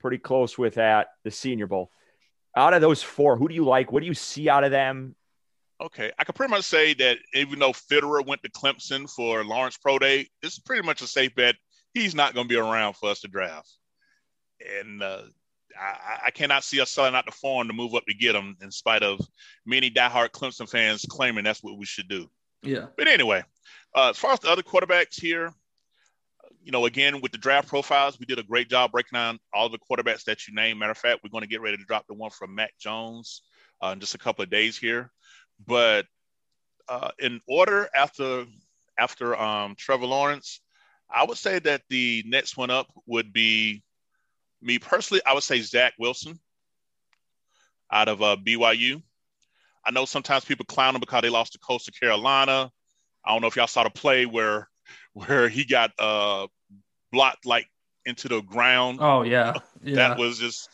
pretty close with at the Senior Bowl. Out of those four, who do you like? What do you see out of them? Okay, I can pretty much say that even though Fitterer went to Clemson for Lawrence Pro Day, it's pretty much a safe bet. He's not going to be around for us to draft, and uh, I, I, cannot see us selling out the farm to move up to get him, in spite of many diehard Clemson fans claiming that's what we should do. Yeah. But anyway, uh, as far as the other quarterbacks here, you know, again, with the draft profiles, we did a great job breaking down all the quarterbacks that you named. Matter of fact, we're going to get ready to drop the one from Mac Jones uh, in just a couple of days here. But uh, in order after after um, Trevor Lawrence, I would say that the next one up would be me personally. I would say Zach Wilson out of uh, BYU. I know sometimes people clown him because they lost to Coastal Carolina. I don't know if y'all saw the play where where he got uh blocked like into the ground. Oh yeah. yeah. that was just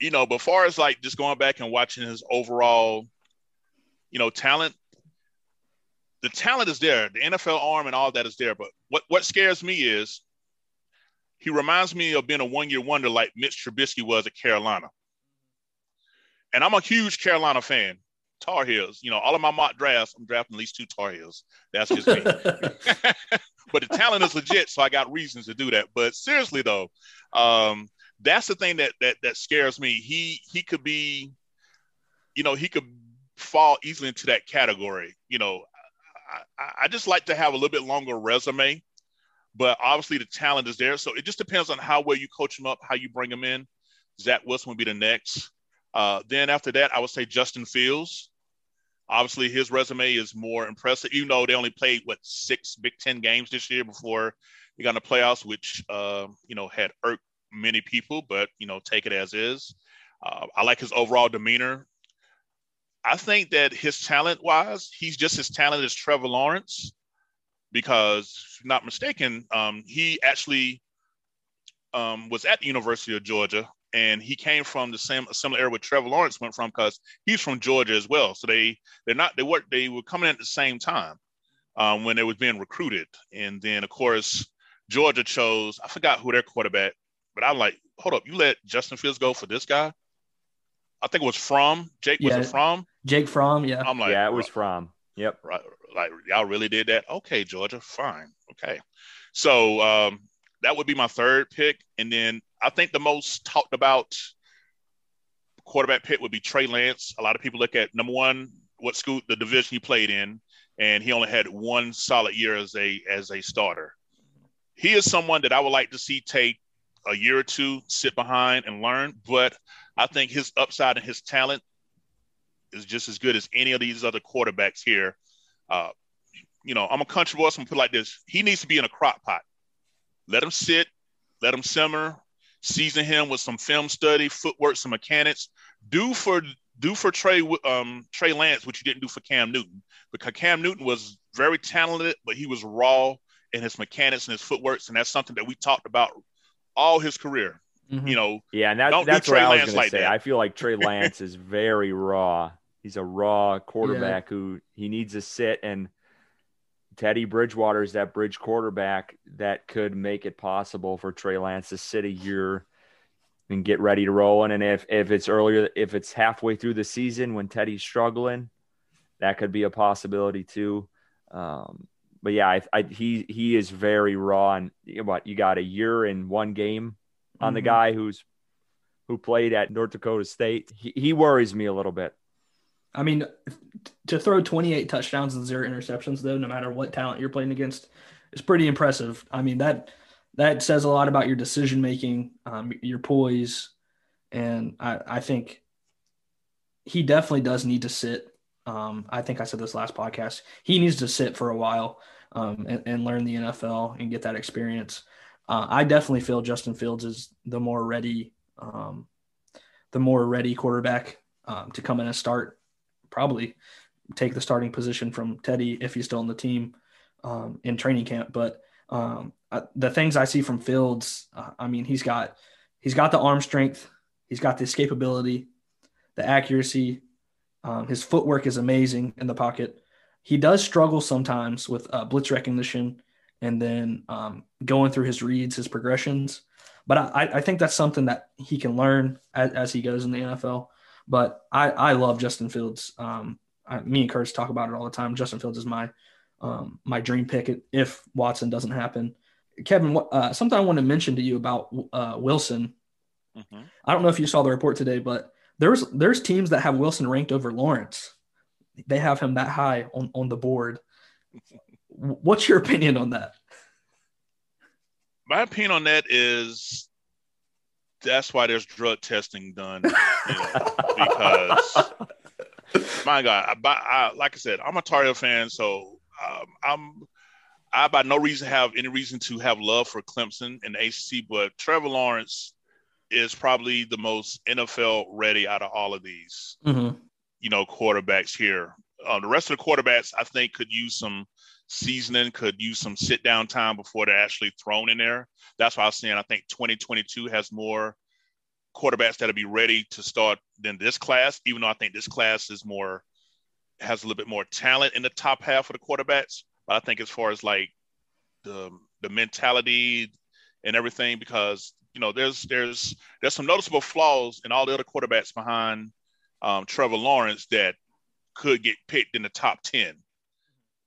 you know, but far as like just going back and watching his overall, you know, talent, the talent is there. The NFL arm and all that is there. But what what scares me is he reminds me of being a one year wonder like Mitch Trubisky was at Carolina. And I'm a huge Carolina fan. Tar Heels. You know, all of my mock drafts, I'm drafting at least two Tar Heels. That's just me. but the talent is legit, so I got reasons to do that. But seriously though, um, that's the thing that that that scares me. He he could be, you know, he could fall easily into that category. You know, I, I just like to have a little bit longer resume, but obviously the talent is there. So it just depends on how well you coach them up, how you bring them in. Zach Wilson would be the next. Uh, then after that, I would say Justin Fields. Obviously, his resume is more impressive, even though they only played what six Big Ten games this year before they got in the playoffs, which uh, you know had irked many people. But you know, take it as is. Uh, I like his overall demeanor. I think that his talent wise, he's just as talented as Trevor Lawrence, because not mistaken, um, he actually um, was at the University of Georgia and he came from the same similar area where Trevor Lawrence went from because he's from Georgia as well. So they they're not they were they were coming at the same time um, when they was being recruited, and then of course Georgia chose I forgot who their quarterback, but I'm like, hold up, you let Justin Fields go for this guy? I think it was from Jake. Was Yeah. it from? Jake Fromm? yeah. I'm like, yeah, it was from. Yep. right, like y'all really did that? Okay, Georgia, fine, okay. So um, that would be my third pick, and then I think the most talked about quarterback pick would be Trey Lance. A lot of people look at number one, what school, the division he played in, and he only had one solid year as a as a starter. He is someone that I would like to see take a year or two, sit behind and learn. But I think his upside and his talent is just as good as any of these other quarterbacks here. Uh, you know, I'm a country boy, so I'm gonna put it like this: he needs to be in a crock pot. Let him sit, let him simmer, season him with some film study, footwork, some mechanics. Do for do for Trey um, Trey Lance what you didn't do for Cam Newton, because Cam Newton was very talented, but he was raw in his mechanics and his footworks, and that's something that we talked about all his career. Mhm. You know, Yeah, and that, Don't do that's what Trey I was Lance going to like say. that. I feel like Trey Lance is very raw. He's a raw quarterback who he needs to sit and Teddy Bridgewater is that bridge quarterback that could make it possible for Trey Lance to sit a year and get ready to roll. And if if it's earlier, if it's halfway through the season when Teddy's struggling, that could be a possibility too. Um, but yeah, I, I, he he is very raw. And you know what you got a year in one game on the Mhm. guy who's who played at North Dakota State. He, he worries me a little bit. I mean, to throw 28 touchdowns and zero interceptions, though, no matter what talent you're playing against, is pretty impressive. I mean that that says a lot about your decision making, um, your poise, and I, I think he definitely does need to sit. Um, I think I said this last podcast. He needs to sit for a while um, and, and learn the NFL and get that experience. Uh, I definitely feel Justin Fields is the more ready, um, the more ready quarterback um, to come in and start probably take the starting position from Teddy if he's still on the team um, in training camp. But um, I, the things I see from Fields, uh, I mean, he's got he's got the arm strength, he's got the escapability, the accuracy. Um, his footwork is amazing in the pocket. He does struggle sometimes with uh, blitz recognition and then um, going through his reads, his progressions. But I, I think that's something that he can learn as, as he goes in the NFL. But I, I love Justin Fields. Um, I, me and Curtis talk about it all the time. Justin Fields is my um, my dream pick if Watson doesn't happen. Kevin, uh, something I want to mention to you about uh, Wilson. Mhm. I don't know if you saw the report today, but there's there's teams that have Wilson ranked over Lawrence. They have him that high on, on the board. What's your opinion on that? my opinion on that is that's why there's drug testing done. you know, because my God, I, I, like I said, I'm a Tar Heel fan, so um, I'm I by no reason have any reason to have love for Clemson and ACC, but Trevor Lawrence is probably the most NFL ready out of all of these Mm-hmm. you know, quarterbacks here. Uh, the rest of the quarterbacks, I think, could use some seasoning, could use some sit down time before they're actually thrown in there. That's why I was saying I think 2022 has more quarterbacks that'll be ready to start than this class, even though I think this class is more has a little bit more talent in the top half of the quarterbacks. But I think as far as like the the mentality and everything, because you know, there's there's there's some noticeable flaws in all the other quarterbacks behind um, Trevor Lawrence that could get picked in the top 10.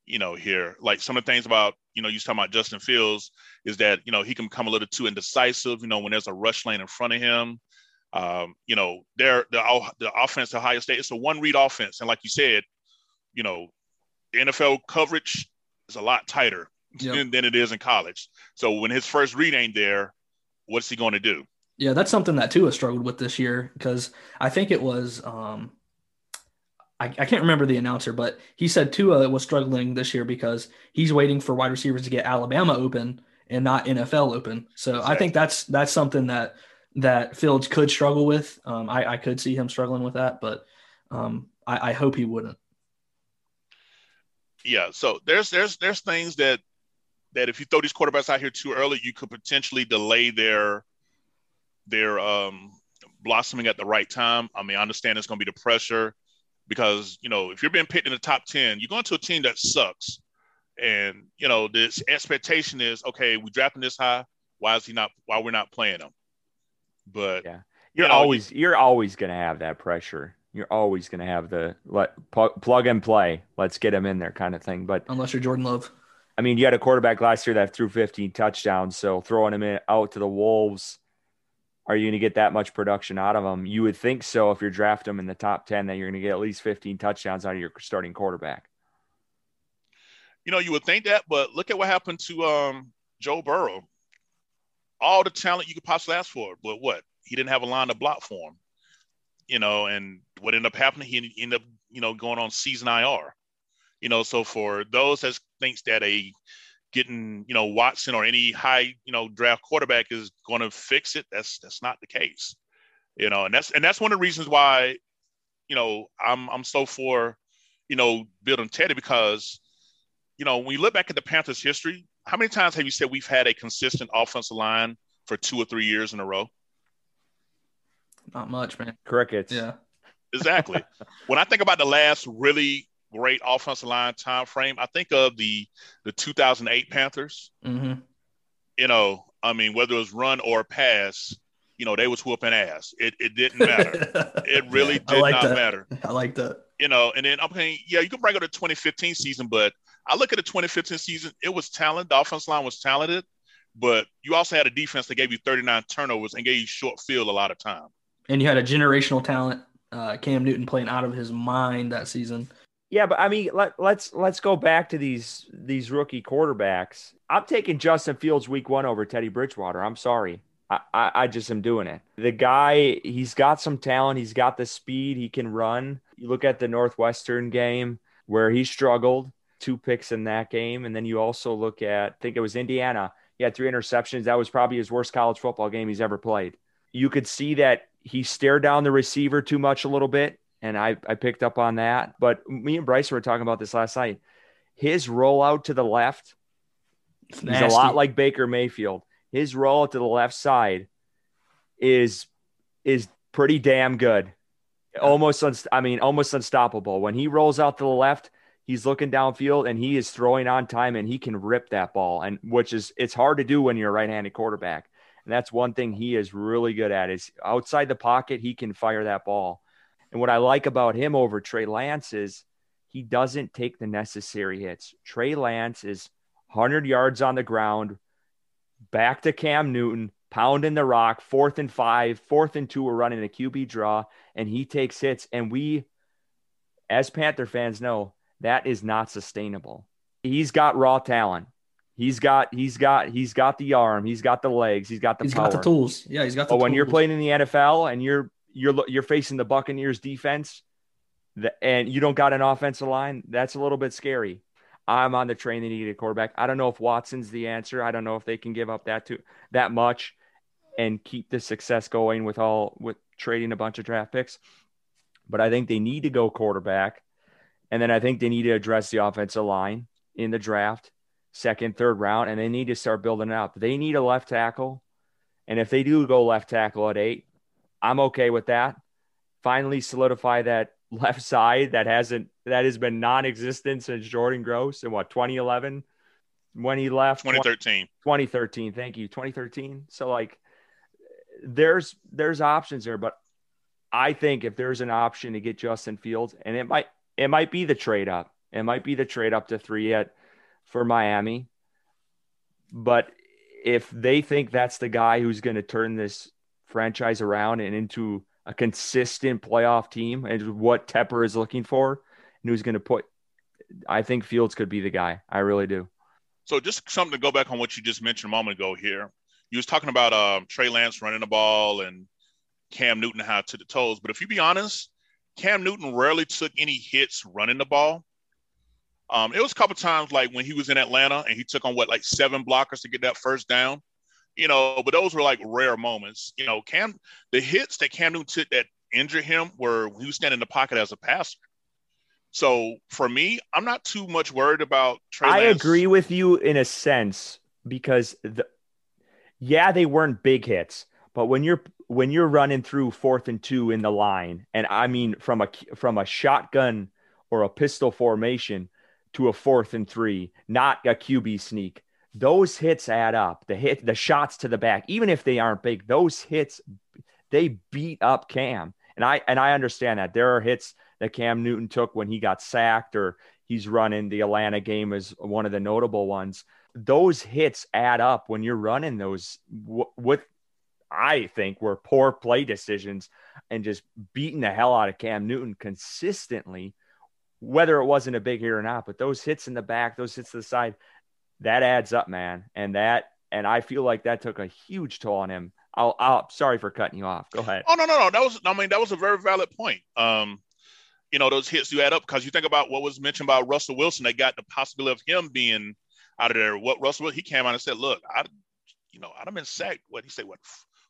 You know, here, like some of the things about, you know, you talking about Justin Fields is that, you know, he can become a little too indecisive, you know, when there's a rush lane in front of him. Um, you know, they're the, the offense, Ohio State, it's a one read offense. And like you said, you know, the NFL coverage is a lot tighter Yep. than, than it is in college. So when his first read ain't there, what's he going to do? Yeah, that's something that Tua struggled with this year because I think it was um, I, I can't remember the announcer, but he said Tua was struggling this year because he's waiting for wide receivers to get Alabama open and not NFL open. So I think that's that's something that that Fields could struggle with. Um, I, I could see him struggling with that, but um, I, I hope he wouldn't. yeah so there's there's there's things that that if you throw these quarterbacks out here too early you could potentially delay their their um blossoming at the right time. I mean, I understand it's going to be the pressure because you know if you're being picked in the top ten, you're going to a team that sucks, and you know this expectation is okay. We drafting this high. Why is he not? Why we're not playing him? But yeah, you're you know, always you're always going to have that pressure. You're always going to have the let plug and play. Let's get him in there kind of thing. But unless you're Jordan Love. I mean, you had a quarterback last year that threw 15 touchdowns. So throwing him in, out to the Wolves, are you going to get that much production out of them? You would think so if you're drafting him in the top 10, that you're going to get at least 15 touchdowns out of your starting quarterback. You know, you would think that, but look at what happened to um, Joe Burrow. All the talent you could possibly ask for, but what? He didn't have a line to block for him. You know, and what ended up happening, he ended up, you know, going on season IR. You know, so for those that thinks that a getting you know Watson or any high you know draft quarterback is going to fix it, that's that's not the case. You know, and that's and that's one of the reasons why you know I'm I'm so for you know building Teddy because you know when you look back at the Panthers' history, how many times have you said we've had a consistent offensive line for two or three years in a row? Not much, man. Crickets. Yeah. Exactly. when I think about the last really great offensive line time frame. I think of the the 2008 Panthers. Mm-hmm. You know, I mean, whether it was run or pass, you know, they was whooping ass. It it didn't matter. it really did like not that. matter. I like that. You know, and then I'm saying, yeah, you can bring up the 2015 season, but I look at the 2015 season. It was talent. The offensive line was talented, but you also had a defense that gave you 39 turnovers and gave you short field a lot of time. And you had a generational talent. Uh, Cam Newton playing out of his mind that season. Yeah, but I mean, let, let's let's go back to these these rookie quarterbacks. I'm taking Justin Fields week one over Teddy Bridgewater. I'm sorry. I, I, I just am doing it. The guy, he's got some talent. He's got the speed. He can run. You look at the Northwestern game where he struggled, two picks in that game. And then you also look at, I think it was Indiana. He had three interceptions. That was probably his worst college football game he's ever played. You could see that he stared down the receiver too much a little bit and I, I picked up on that. But me and Bryce were talking about this last night. His rollout to the left, he's a lot like Baker Mayfield. His rollout to the left side is is pretty damn good. Almost, unst- I mean, almost unstoppable. When he rolls out to the left, he's looking downfield and he is throwing on time and he can rip that ball. And which is it's hard to do when you're a right-handed quarterback. And that's one thing he is really good at is outside the pocket, he can fire that ball. And what I like about him over Trey Lance is he doesn't take the necessary hits. Trey Lance is 100 yards on the ground, back to Cam Newton, pounding the rock, fourth and five, fourth and two, we're running a QB draw, and he takes hits. And we, as Panther fans, know that is not sustainable. He's got raw talent. He's got he's got he's got the arm, he's got the legs, he's got the he's power. got the tools. Yeah, he's got the But when tools. you're playing in the NFL and you're you're you're facing the Buccaneers defense, and you don't got an offensive line. That's a little bit scary. I'm on the train. They need a quarterback. I don't know if Watson's the answer. I don't know if they can give up that to that much and keep the success going with all with trading a bunch of draft picks. But I think they need to go quarterback, and then I think they need to address the offensive line in the draft, second, third round, and they need to start building it up. They need a left tackle, and if they do go left tackle at eight, I'm okay with that. Finally solidify that left side that hasn't that has been non-existent since Jordan Gross in what 2011 when he left 2013 2013 thank you. 2013 so like there's there's options there but I think if there's an option to get Justin Fields and it might it might be the trade up. It might be the trade up to 3 at for Miami. But if they think that's the guy who's going to turn this franchise around and into a consistent playoff team and what Tepper is looking for and who's going to put I think Fields could be the guy. I really do. So just something to go back on what you just mentioned a moment ago here. You was talking about um, Trey Lance running the ball and Cam Newton how to the toes. But if you be honest, Cam Newton rarely took any hits running the ball. Um, it was a couple times like when he was in Atlanta and he took on what like seven blockers to get that first down you know, but those were like rare moments. You know, Cam, the hits that Cam Newton took that injured him were he was standing in the pocket as a passer. So for me, I'm not too much worried about Trey. I Lance. agree with you in a sense because the, yeah, they weren't big hits, but when you're when you're running through fourth and two in the line, and I mean from a from a shotgun or a pistol formation to a fourth and three, not a QB sneak. Those hits add up. The hit, the shots to the back, even if they aren't big, those hits they beat up Cam. And I and I understand that there are hits that Cam Newton took when he got sacked or he's running the Atlanta game as one of the notable ones. Those hits add up when you're running those what I think were poor play decisions and just beating the hell out of Cam Newton consistently, whether it wasn't a big hit or not. But those hits in the back, those hits to the side, that adds up, man. And that and I feel like that took a huge toll on him. I'll, I'll sorry for cutting you off. Go ahead. Oh no, no, no. That was I mean that was a very valid point. Um, you know those hits do add up because you think about what was mentioned about Russell Wilson. They got the possibility of him being out of there. What Russell he came out and said, "Look, I, you know, I'd have been sacked. What he said, what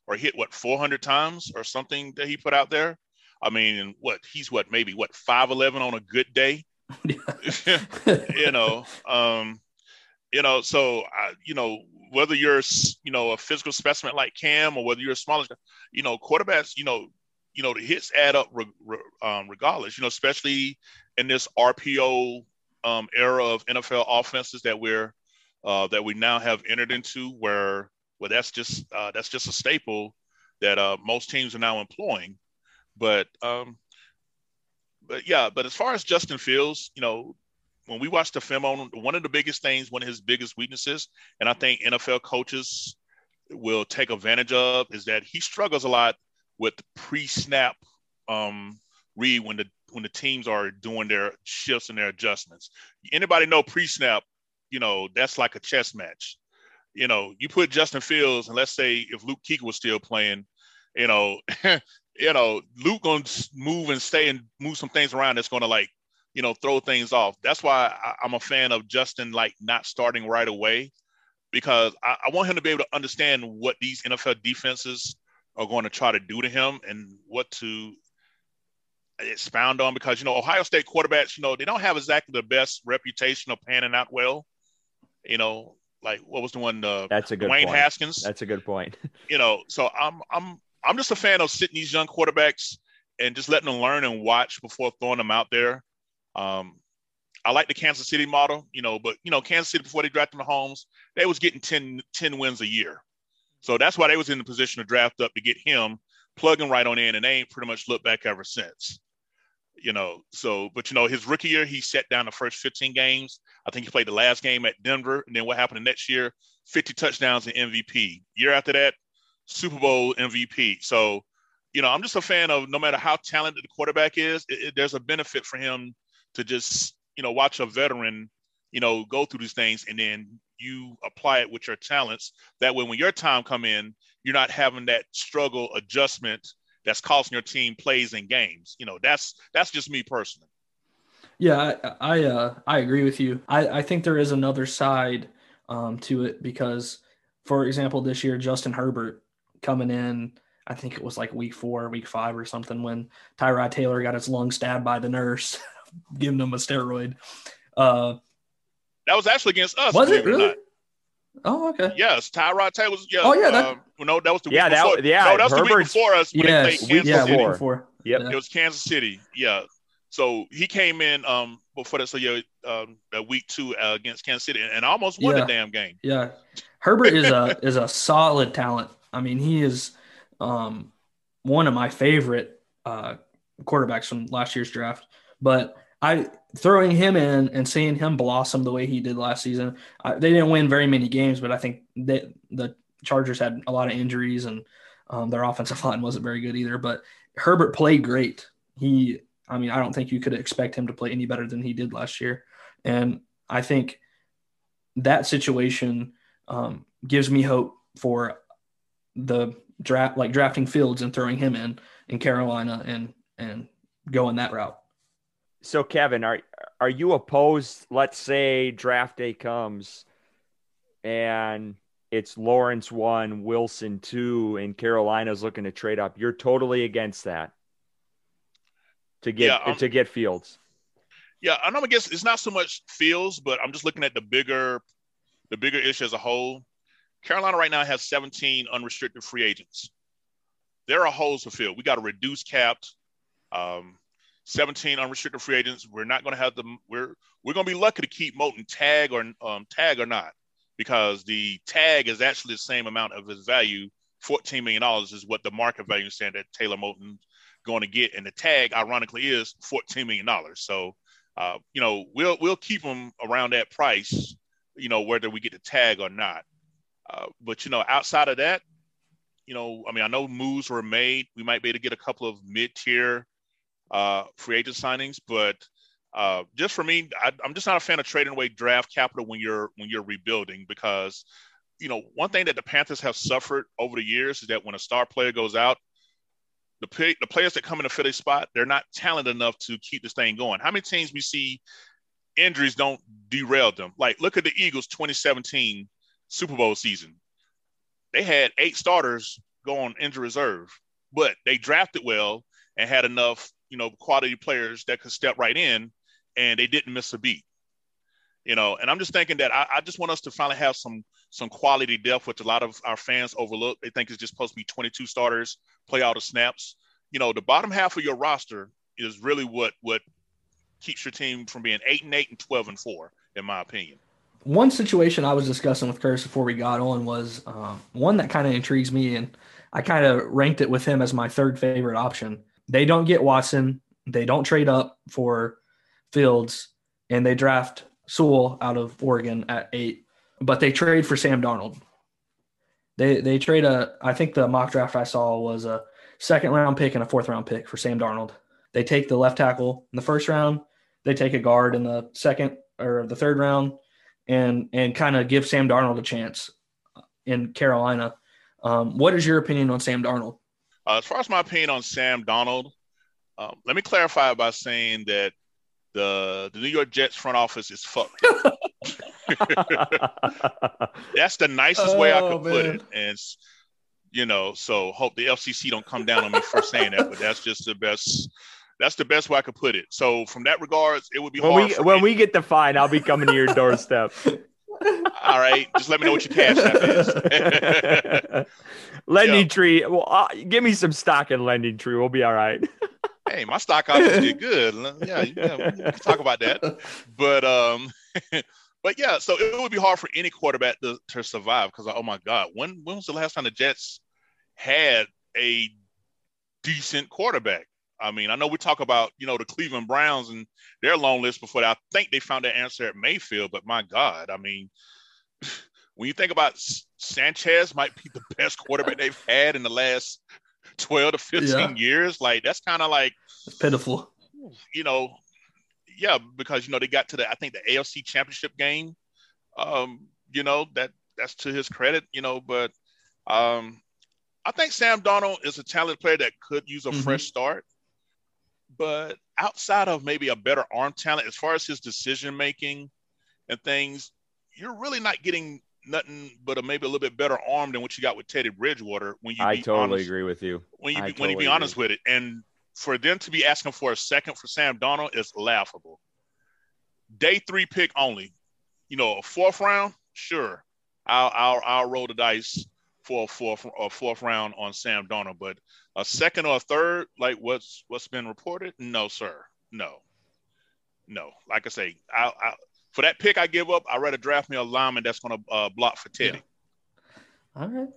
or hit what 400 times or something that he put out there. I mean, what he's what maybe what 5'11 on a good day. you know, um, you know, so uh, you know whether you're you know a physical specimen like Cam or whether you're a smaller, you know, quarterbacks, you know, you know the hits add up re- re- um, regardless. You know, especially in this RPO um, era of NFL offenses that we're uh, that we now have entered into, where well, that's just uh, that's just a staple that uh, most teams are now employing. But um, but yeah, but as far as Justin Fields, you know, when we watch the film on one of the biggest things, one of his biggest weaknesses, and I think NFL coaches will take advantage of is that he struggles a lot with pre-snap um, read when the when the teams are doing their shifts and their adjustments. Anybody know pre-snap? You know that's like a chess match you know, you put Justin Fields, and let's say if Luke Kuechly was still playing, you know, you know, Luke gonna move and stay and move some things around that's gonna like, you know, throw things off. That's why I, am a fan of Justin like not starting right away because I, I want him to be able to understand what these NFL defenses are going to try to do to him and what to expound on because you know Ohio State quarterbacks, you know, they don't have exactly the best reputation of panning out well. You know, like what was the one? Uh, That's a good Wayne point. Haskins. That's a good point. you know, so I'm I'm I'm just a fan of sitting these young quarterbacks and just letting them learn and watch before throwing them out there. Um, I like the Kansas City model, you know, but you know, Kansas City before they drafted Mahomes, they was getting 10, 10 wins a year. So that's why they was in the position to draft up to get him, plugging right on in, and they ain't pretty much looked back ever since you know, so, but you know, his rookie year, he set down the first 15 games. I think he played the last game at Denver. And then what happened the next year? 50 touchdowns and MVP. Year after that, Super Bowl MVP. So, you know, I'm just a fan of no matter how talented the quarterback is, it, it, there's a benefit for him to just, you know, watch a veteran, you know, go through these things and then you apply it with your talents. That way, when your time come in, you're not having that struggle adjustment that's costing your team plays and games. You know, that's that's just me personally. Yeah, I I, uh, I agree with you. I, I think there is another side um, to it because, for example, this year Justin Herbert coming in, I think it was like week four, week five, or something when Tyrod Taylor got his lung stabbed by the nurse, giving them a steroid. Uh, that was actually against us. Was it really? Oh, okay. Yes, Tyrod Taylor was. Yeah. Oh, yeah. That, uh, no, that was the yeah, week before. That, yeah, no, that was Herbert's, the week before us. When yes, they played yeah, City. week before. Yep. It was Kansas City. Yeah. So he came in um before that. So yeah, um, week two uh, against Kansas City and, and almost won yeah. the damn game. Yeah, Herbert is a is a solid talent. I mean, he is um one of my favorite uh quarterbacks from last year's draft. But I throwing him in and seeing him blossom the way he did last season. I, they didn't win very many games, but I think that the Chargers had a lot of injuries and um, their offensive line wasn't very good either. But Herbert played great. He, I mean, I don't think you could expect him to play any better than he did last year. And I think that situation um, gives me hope for the draft, like drafting Fields and throwing him in in Carolina and and going that route. So Kevin, are are you opposed? Let's say draft day comes, and it's Lawrence one, Wilson two, and Carolina's looking to trade up. You're totally against that to get yeah, um, to get Fields. Yeah, and I'm against. It's not so much Fields, but I'm just looking at the bigger, the bigger issue as a whole. Carolina right now has 17 unrestricted free agents. there are holes to fill. We got to reduce capped. Um, 17 unrestricted free agents. We're not going to have them. We're we're going to be lucky to keep Moton tag or um, tag or not, because the tag is actually the same amount of his value. 14 million dollars is what the market value saying that Taylor Moton going to get, and the tag, ironically, is 14 million dollars. So, uh, you know, we'll we'll keep him around that price, you know, whether we get the tag or not. Uh, but you know, outside of that, you know, I mean, I know moves were made. We might be able to get a couple of mid-tier uh, free agent signings, but uh, just for me, I, am just not a fan of trading away draft capital when you're when you're rebuilding because, you know, one thing that the Panthers have suffered over the years is that when a star player goes out, the pay, the players that come in to the Philly spot, they're not talented enough to keep this thing going. How many teams we see injuries don't derail them? Like look at the Eagles 2017 Super Bowl season. They had eight starters go on injury reserve, but they drafted well and had enough, you know, quality players that could step right in, and they didn't miss a beat. You know, and I'm just thinking that I, I just want us to finally have some some quality depth, which a lot of our fans overlook. They think it's just supposed to be 22 starters, play all the snaps. You know, the bottom half of your roster is really what what keeps your team from being eight and eight and 12 and four, in my opinion one situation I was discussing with Curtis before we got on was um, one that kind of intrigues me, and I kind of ranked it with him as my third favorite option. They don't get Watson, they don't trade up for Fields, and they draft Sewell out of Oregon at eight, but they trade for Sam Darnold. They they trade a I think the mock draft I saw was a second round pick and a fourth round pick for Sam Darnold. They take the left tackle in the first round. They take a guard in the second or the third round and and kind of give Sam Darnold a chance in Carolina. Um, what is your opinion on Sam Darnold? Uh, as far as my opinion on Sam Darnold, um, let me clarify by saying that the the New York Jets front office is fucked. That's the nicest way I could oh, put it, and you know, so hope the FCC don't come down on me for saying that, but that's just the best that's the best way I could put it. So from that regards, it would be when we when me. we get the fine, I'll be coming to your doorstep. All right, just let me know what your cash app is. lending yeah. tree. Well, uh, give me some stock in LendingTree. We'll be all right. hey, my stock options did good. Yeah, yeah, we can talk about that. But um, but yeah, so it would be hard for any quarterback to, to survive because oh my god, when when was the last time the Jets had a decent quarterback? I mean, I know we talk about, you know, the Cleveland Browns and their long list before that. I think they found their answer at Mayfield, but my God, I mean, when you think about Sanchez might be the best quarterback they've had in the last 12 to 15 yeah. years, like that's kind of like it's pitiful. You know, yeah, because you know they got to the I think the AFC championship game. Um, you know, that that's to his credit, you know, but um I think Sam Darnold is a talented player that could use a mm-hmm. fresh start. But outside of maybe a better arm talent, as far as his decision making and things, you're really not getting nothing but a maybe a little bit better arm than what you got with Teddy Bridgewater. When you, I totally honest, agree with you. When you be, totally when you be honest agree. with it, and for them to be asking for a second for Sam Darnold is laughable. Day three pick only. You know, a fourth round, sure. I'll I'll, I'll roll the dice for a fourth a fourth round on Sam Darnold, but a second or a third, like what's what's been reported, no, sir, no, no. Like I say, I, I for that pick I give up, I rather draft me a lineman that's going to uh, block for Teddy. Yeah. All right.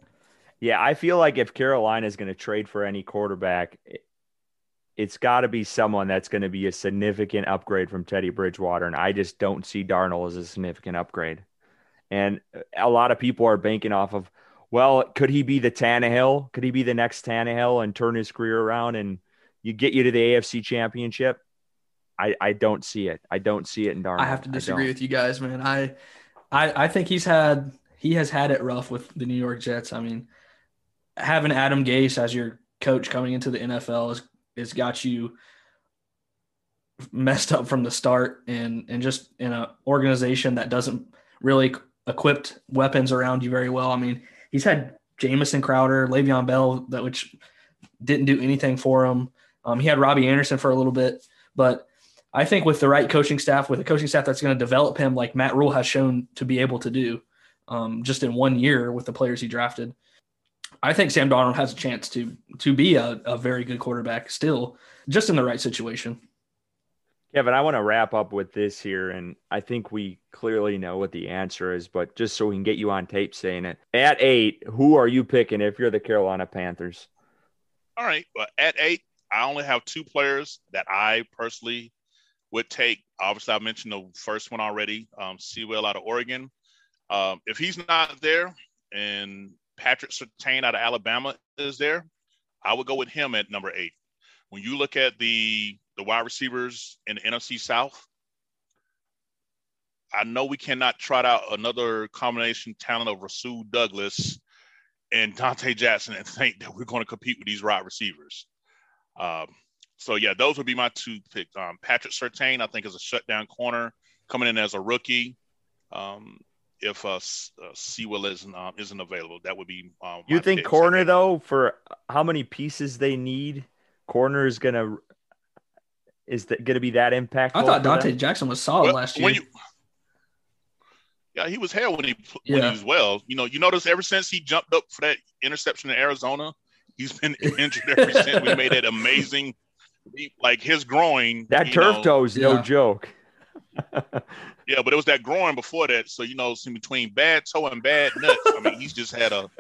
Yeah, I feel like if Carolina is going to trade for any quarterback, it's got to be someone that's going to be a significant upgrade from Teddy Bridgewater, and I just don't see Darnold as a significant upgrade. And a lot of people are banking off of well, could he be the Tannehill? Could he be the next Tannehill and turn his career around and you get you to the AFC Championship? I, I don't see it. I don't see it in Darnold. I have to disagree with you guys, man. I, I I think he's had he has had it rough with the New York Jets. I mean, having Adam Gase as your coach coming into the NFL has has got you messed up from the start and and just in an organization that doesn't really equipped weapons around you very well. I mean, he's had Jamison Crowder, Le'Veon Bell, that which didn't do anything for him. Um, he had Robbie Anderson for a little bit, but I think with the right coaching staff, with a coaching staff that's going to develop him, like Matt Rhule has shown to be able to do, um, just in one year with the players he drafted, I think Sam Darnold has a chance to to be a, a very good quarterback still, just in the right situation. Kevin, I want to wrap up with this here, and I think we clearly know what the answer is, but just so we can get you on tape saying it. At eight, who are you picking if you're the Carolina Panthers? All right. Well, at eight, I only have two players that I personally would take. Obviously, I mentioned the first one already, um, Sewell out of Oregon. Um, if he's not there and Patrick Surtain out of Alabama is there, I would go with him at number eight. When you look at the the wide receivers in the NFC South, I know we cannot trot out another combination talent of Rasul Douglas and Donte Jackson and think that we're going to compete with these wide receivers. Um, so yeah, those would be my two picks. Um, Patrick Surtain, I think, is a shutdown corner coming in as a rookie. Um, if uh, uh Sewell isn't uh, isn't available, that would be. Uh, you think corner though, for how many pieces they need, corner is gonna is that going to be that impactful? I thought Donte Jackson was solid well, last year. You, yeah, he was hell when he when yeah. he was well. You know, you notice ever since he jumped up for that interception in Arizona, he's been injured ever since. We made that amazing, like his groin. That turf toe is no joke. yeah, but it was that groin before that. So you know, in between bad toe and bad nuts. I mean, he's just had a,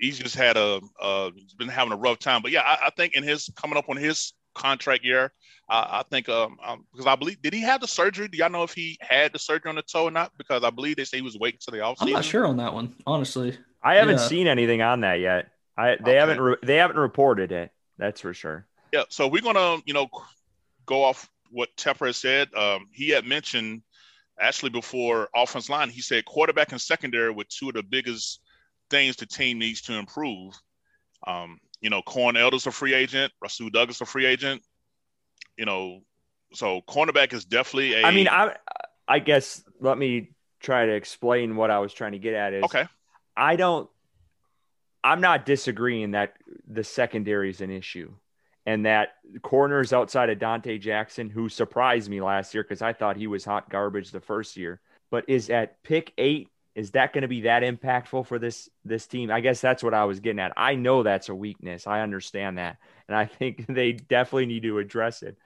he's just had a, uh, he's been having a rough time. But yeah, I, I think in his coming up on his contract year. I, I think um, um, because I believe did he have the surgery? Do y'all know if he had the surgery on the toe or not? Because I believe they say he was waiting till the offseason. I'm not sure on that one, honestly. I haven't yeah. seen anything on that yet. I they okay. haven't re- they haven't reported it. That's for sure. Yeah, so we're gonna you know go off what Tepper has said. Um, he had mentioned actually before offense line, he said quarterback and secondary were two of the biggest things the team needs to improve. Um, you know, Corn Elder's a free agent, Rasul Douglas a free agent. You know, so cornerback is definitely a. I mean, I I guess let me try to explain what I was trying to get at. Is okay. I don't. I'm not disagreeing that the secondary is an issue, and that corners outside of Donte Jackson, who surprised me last year because I thought he was hot garbage the first year, but is at pick eight is that going to be that impactful for this this team? I guess that's what I was getting at. I know that's a weakness. I understand that, and I think they definitely need to address it.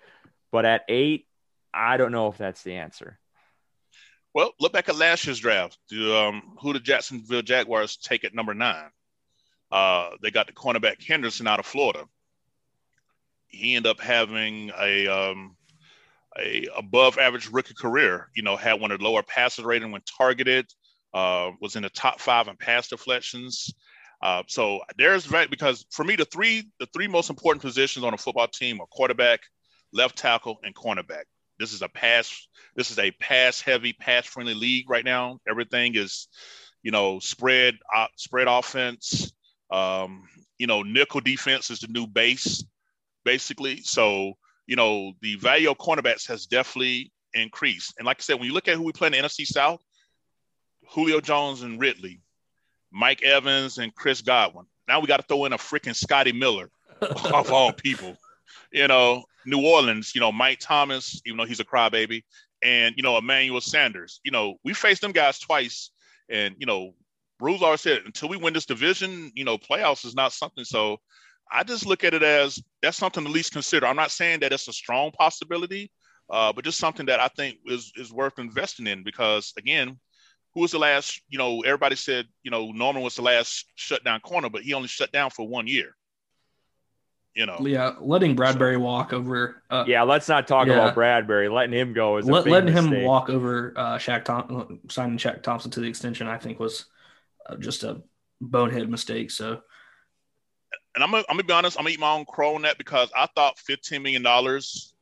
But at eight, I don't know if that's the answer. Well, look back at last year's draft. Um, who did Jacksonville Jaguars take at number nine? Uh, they got the cornerback Henderson out of Florida. He ended up having a um, a above average rookie career. You know, had one of the lower passes rating when targeted uh, was in the top five in pass deflections. Uh, so there's right because for me the three the three most important positions on a football team are quarterback, left tackle, and cornerback. This is a pass. This is a pass heavy, pass friendly league right now. Everything is, you know, spread uh, spread offense. Um, you know, nickel defense is the new base, basically. So you know the value of cornerbacks has definitely increased. And like I said, when you look at who we play in the NFC South, Julio Jones and Ridley, Mike Evans and Chris Godwin. Now we got to throw in a freaking Scotty Miller of all people. You know, New Orleans, you know, Mike Thomas, even though he's a crybaby, and, you know, Emmanuel Sanders. You know, we faced them guys twice. And, you know, Bruce always said, until we win this division, you know, playoffs is not something. So I just look at it as that's something to least consider. I'm not saying that it's a strong possibility, uh, but just something that I think is, is worth investing in because, again, who was the last, you know, everybody said, you know, Norman was the last shutdown corner, but he only shut down for one year. You know. Yeah, letting Bradberry so, walk over. Uh, yeah, let's not talk yeah. about Bradberry. Letting him go is Let, letting mistake. him walk over uh, Shaq Tom, signing Shaq Thompson to the extension. I think was uh, just a bonehead mistake. So. And I'm gonna, I'm gonna be honest. I'm gonna eat my own crow on that because I thought 15 million dollars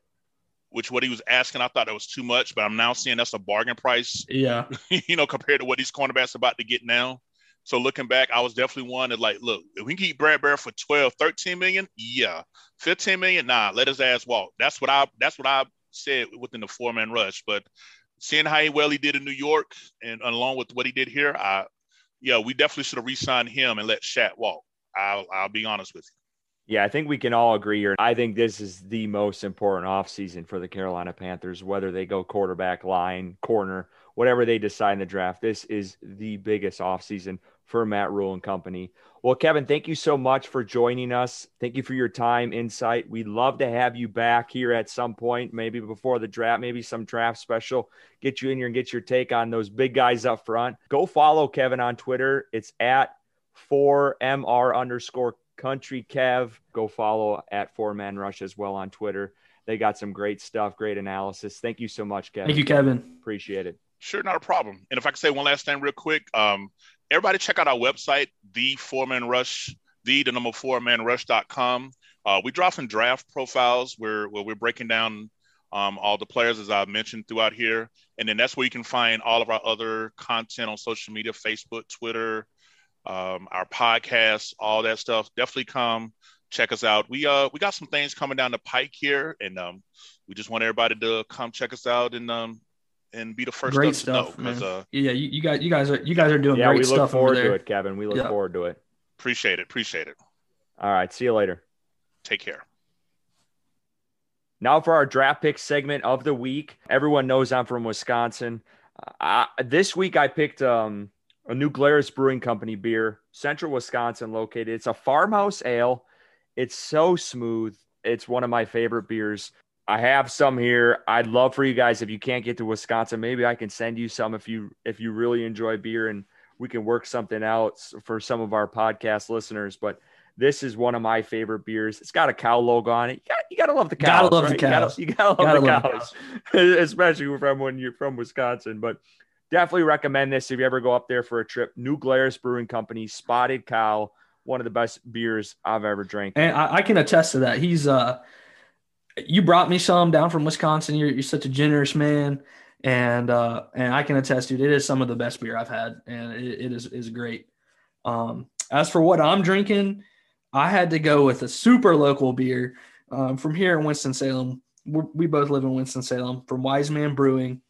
which what he was asking, I thought that was too much, but I'm now seeing that's a bargain price. Yeah. you know, compared to what these cornerbacks about to get now. So looking back, I was definitely one that like, look, if we can keep Bradberry for 12, 13 million, yeah. 15 million, nah, let his ass walk. That's what I that's what I said within the four man rush. But seeing how well he did in New York and along with what he did here, I yeah, we definitely should have re-signed him and let Shaq walk. I'll I'll be honest with you. Yeah, I think we can all agree here. I think this is the most important offseason for the Carolina Panthers, whether they go quarterback, line, corner, whatever they decide in the draft. This is the biggest offseason for Matt Rhule and company. Well, Kevin, thank you so much for joining us. Thank you for your time, insight. We'd love to have you back here at some point, maybe before the draft, maybe some draft special. Get you in here and get your take on those big guys up front. Go follow Kevin on Twitter. It's at 4MR underscore country Kev. Go follow at Four Man Rush as well on Twitter. They got some great stuff, great analysis. Thank you so much, Kevin. Thank you, Kevin. Appreciate it. Sure, not a problem. And if I could say one last thing real quick, um, everybody check out our website, the four man rush, the, the number four man rush.com. Uh, we drop some draft profiles where, where we're breaking down um, all the players, as I've mentioned throughout here. And then that's where you can find all of our other content on social media Facebook, Twitter, um, our podcast, all that stuff. Definitely come check us out. We uh we got some things coming down the pike here, and um we just want everybody to come check us out and um and be the first great stuff. Know, uh, yeah, you, you, guys you guys are you guys are doing yeah, great we look stuff forward to it, Kevin. We look yeah. forward to it. Appreciate it. Appreciate it. All right. See you later. Take care. Now for our draft pick segment of the week. Everyone knows I'm from Wisconsin. Uh, this week I picked um, a New Glarus Brewing Company beer, Central Wisconsin located. It's a farmhouse ale. It's so smooth. It's one of my favorite beers. I have some here. I'd love for you guys if you can't get to Wisconsin, maybe I can send you some if you if you really enjoy beer and we can work something out for some of our podcast listeners. But this is one of my favorite beers. It's got a cow logo on it. You got you gotta love the cows. Gotta love right? the cows. You gotta, you gotta, love, gotta the, love cows. the cows, especially from when you're from Wisconsin. But definitely recommend this if you ever go up there for a trip. New Glarus Brewing Company, Spotted Cow, one of the best beers I've ever drank. And I, I can attest to that. He's uh, you brought me some down from Wisconsin. You're, you're such a generous man, and uh, and I can attest, dude. It is some of the best beer I've had, and it, it is is great. Um, as for what I'm drinking, I had to go with a super local beer um, from here in Winston Salem. we both live in Winston Salem from Wise Man Brewing.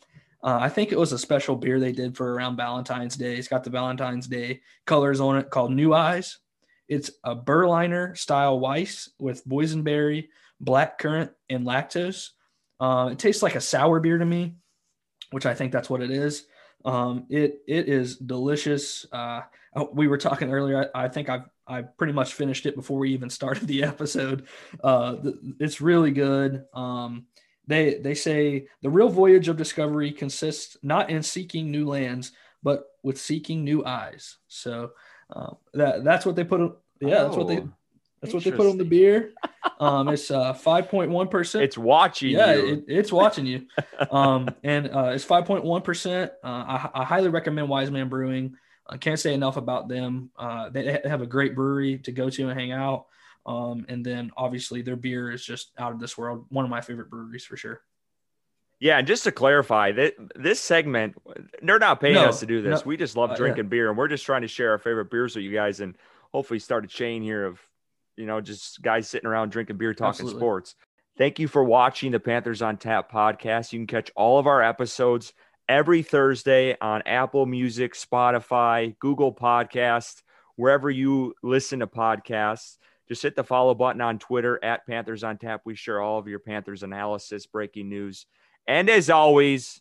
Uh, I think it was a special beer they did for around Valentine's Day. It's got the Valentine's Day colors on it called New Eyes. It's a Berliner style Weiss with boysenberry, black currant, and lactose. Uh, it tastes like a sour beer to me, which I think that's what it is. Um, it it is delicious. Uh, oh, we were talking earlier. I, I, think I've I pretty much finished it before we even started the episode. Uh, it's really good. Um, they they say the real voyage of discovery consists not in seeking new lands, but with seeking new eyes. So um, that that's what they put. On, Yeah, oh, that's what they oh, that's what they put on the beer. Um, it's uh, five point one percent. It's watching. Yeah, it, it's watching you. Um, and uh, it's five point one percent. Uh, I, I highly recommend Wise Man Brewing. I can't say enough about them. Uh, they have a great brewery to go to and hang out. Um, and then obviously their beer is just out of this world. One of my favorite breweries for sure. Yeah, and just to clarify, that this segment, they're not paying no, us to do this. No, we just love uh, drinking uh, yeah. beer, and we're just trying to share our favorite beers with you guys, and hopefully start a chain here of, you know, just guys sitting around drinking beer, talking Absolutely. sports. Thank you for watching the Panthers on Tap podcast. You can catch all of our episodes every Thursday on Apple Music, Spotify, Google Podcast, wherever you listen to podcasts. Just hit the follow button on Twitter at Panthers on Tap. We share all of your Panthers analysis, breaking news. And as always,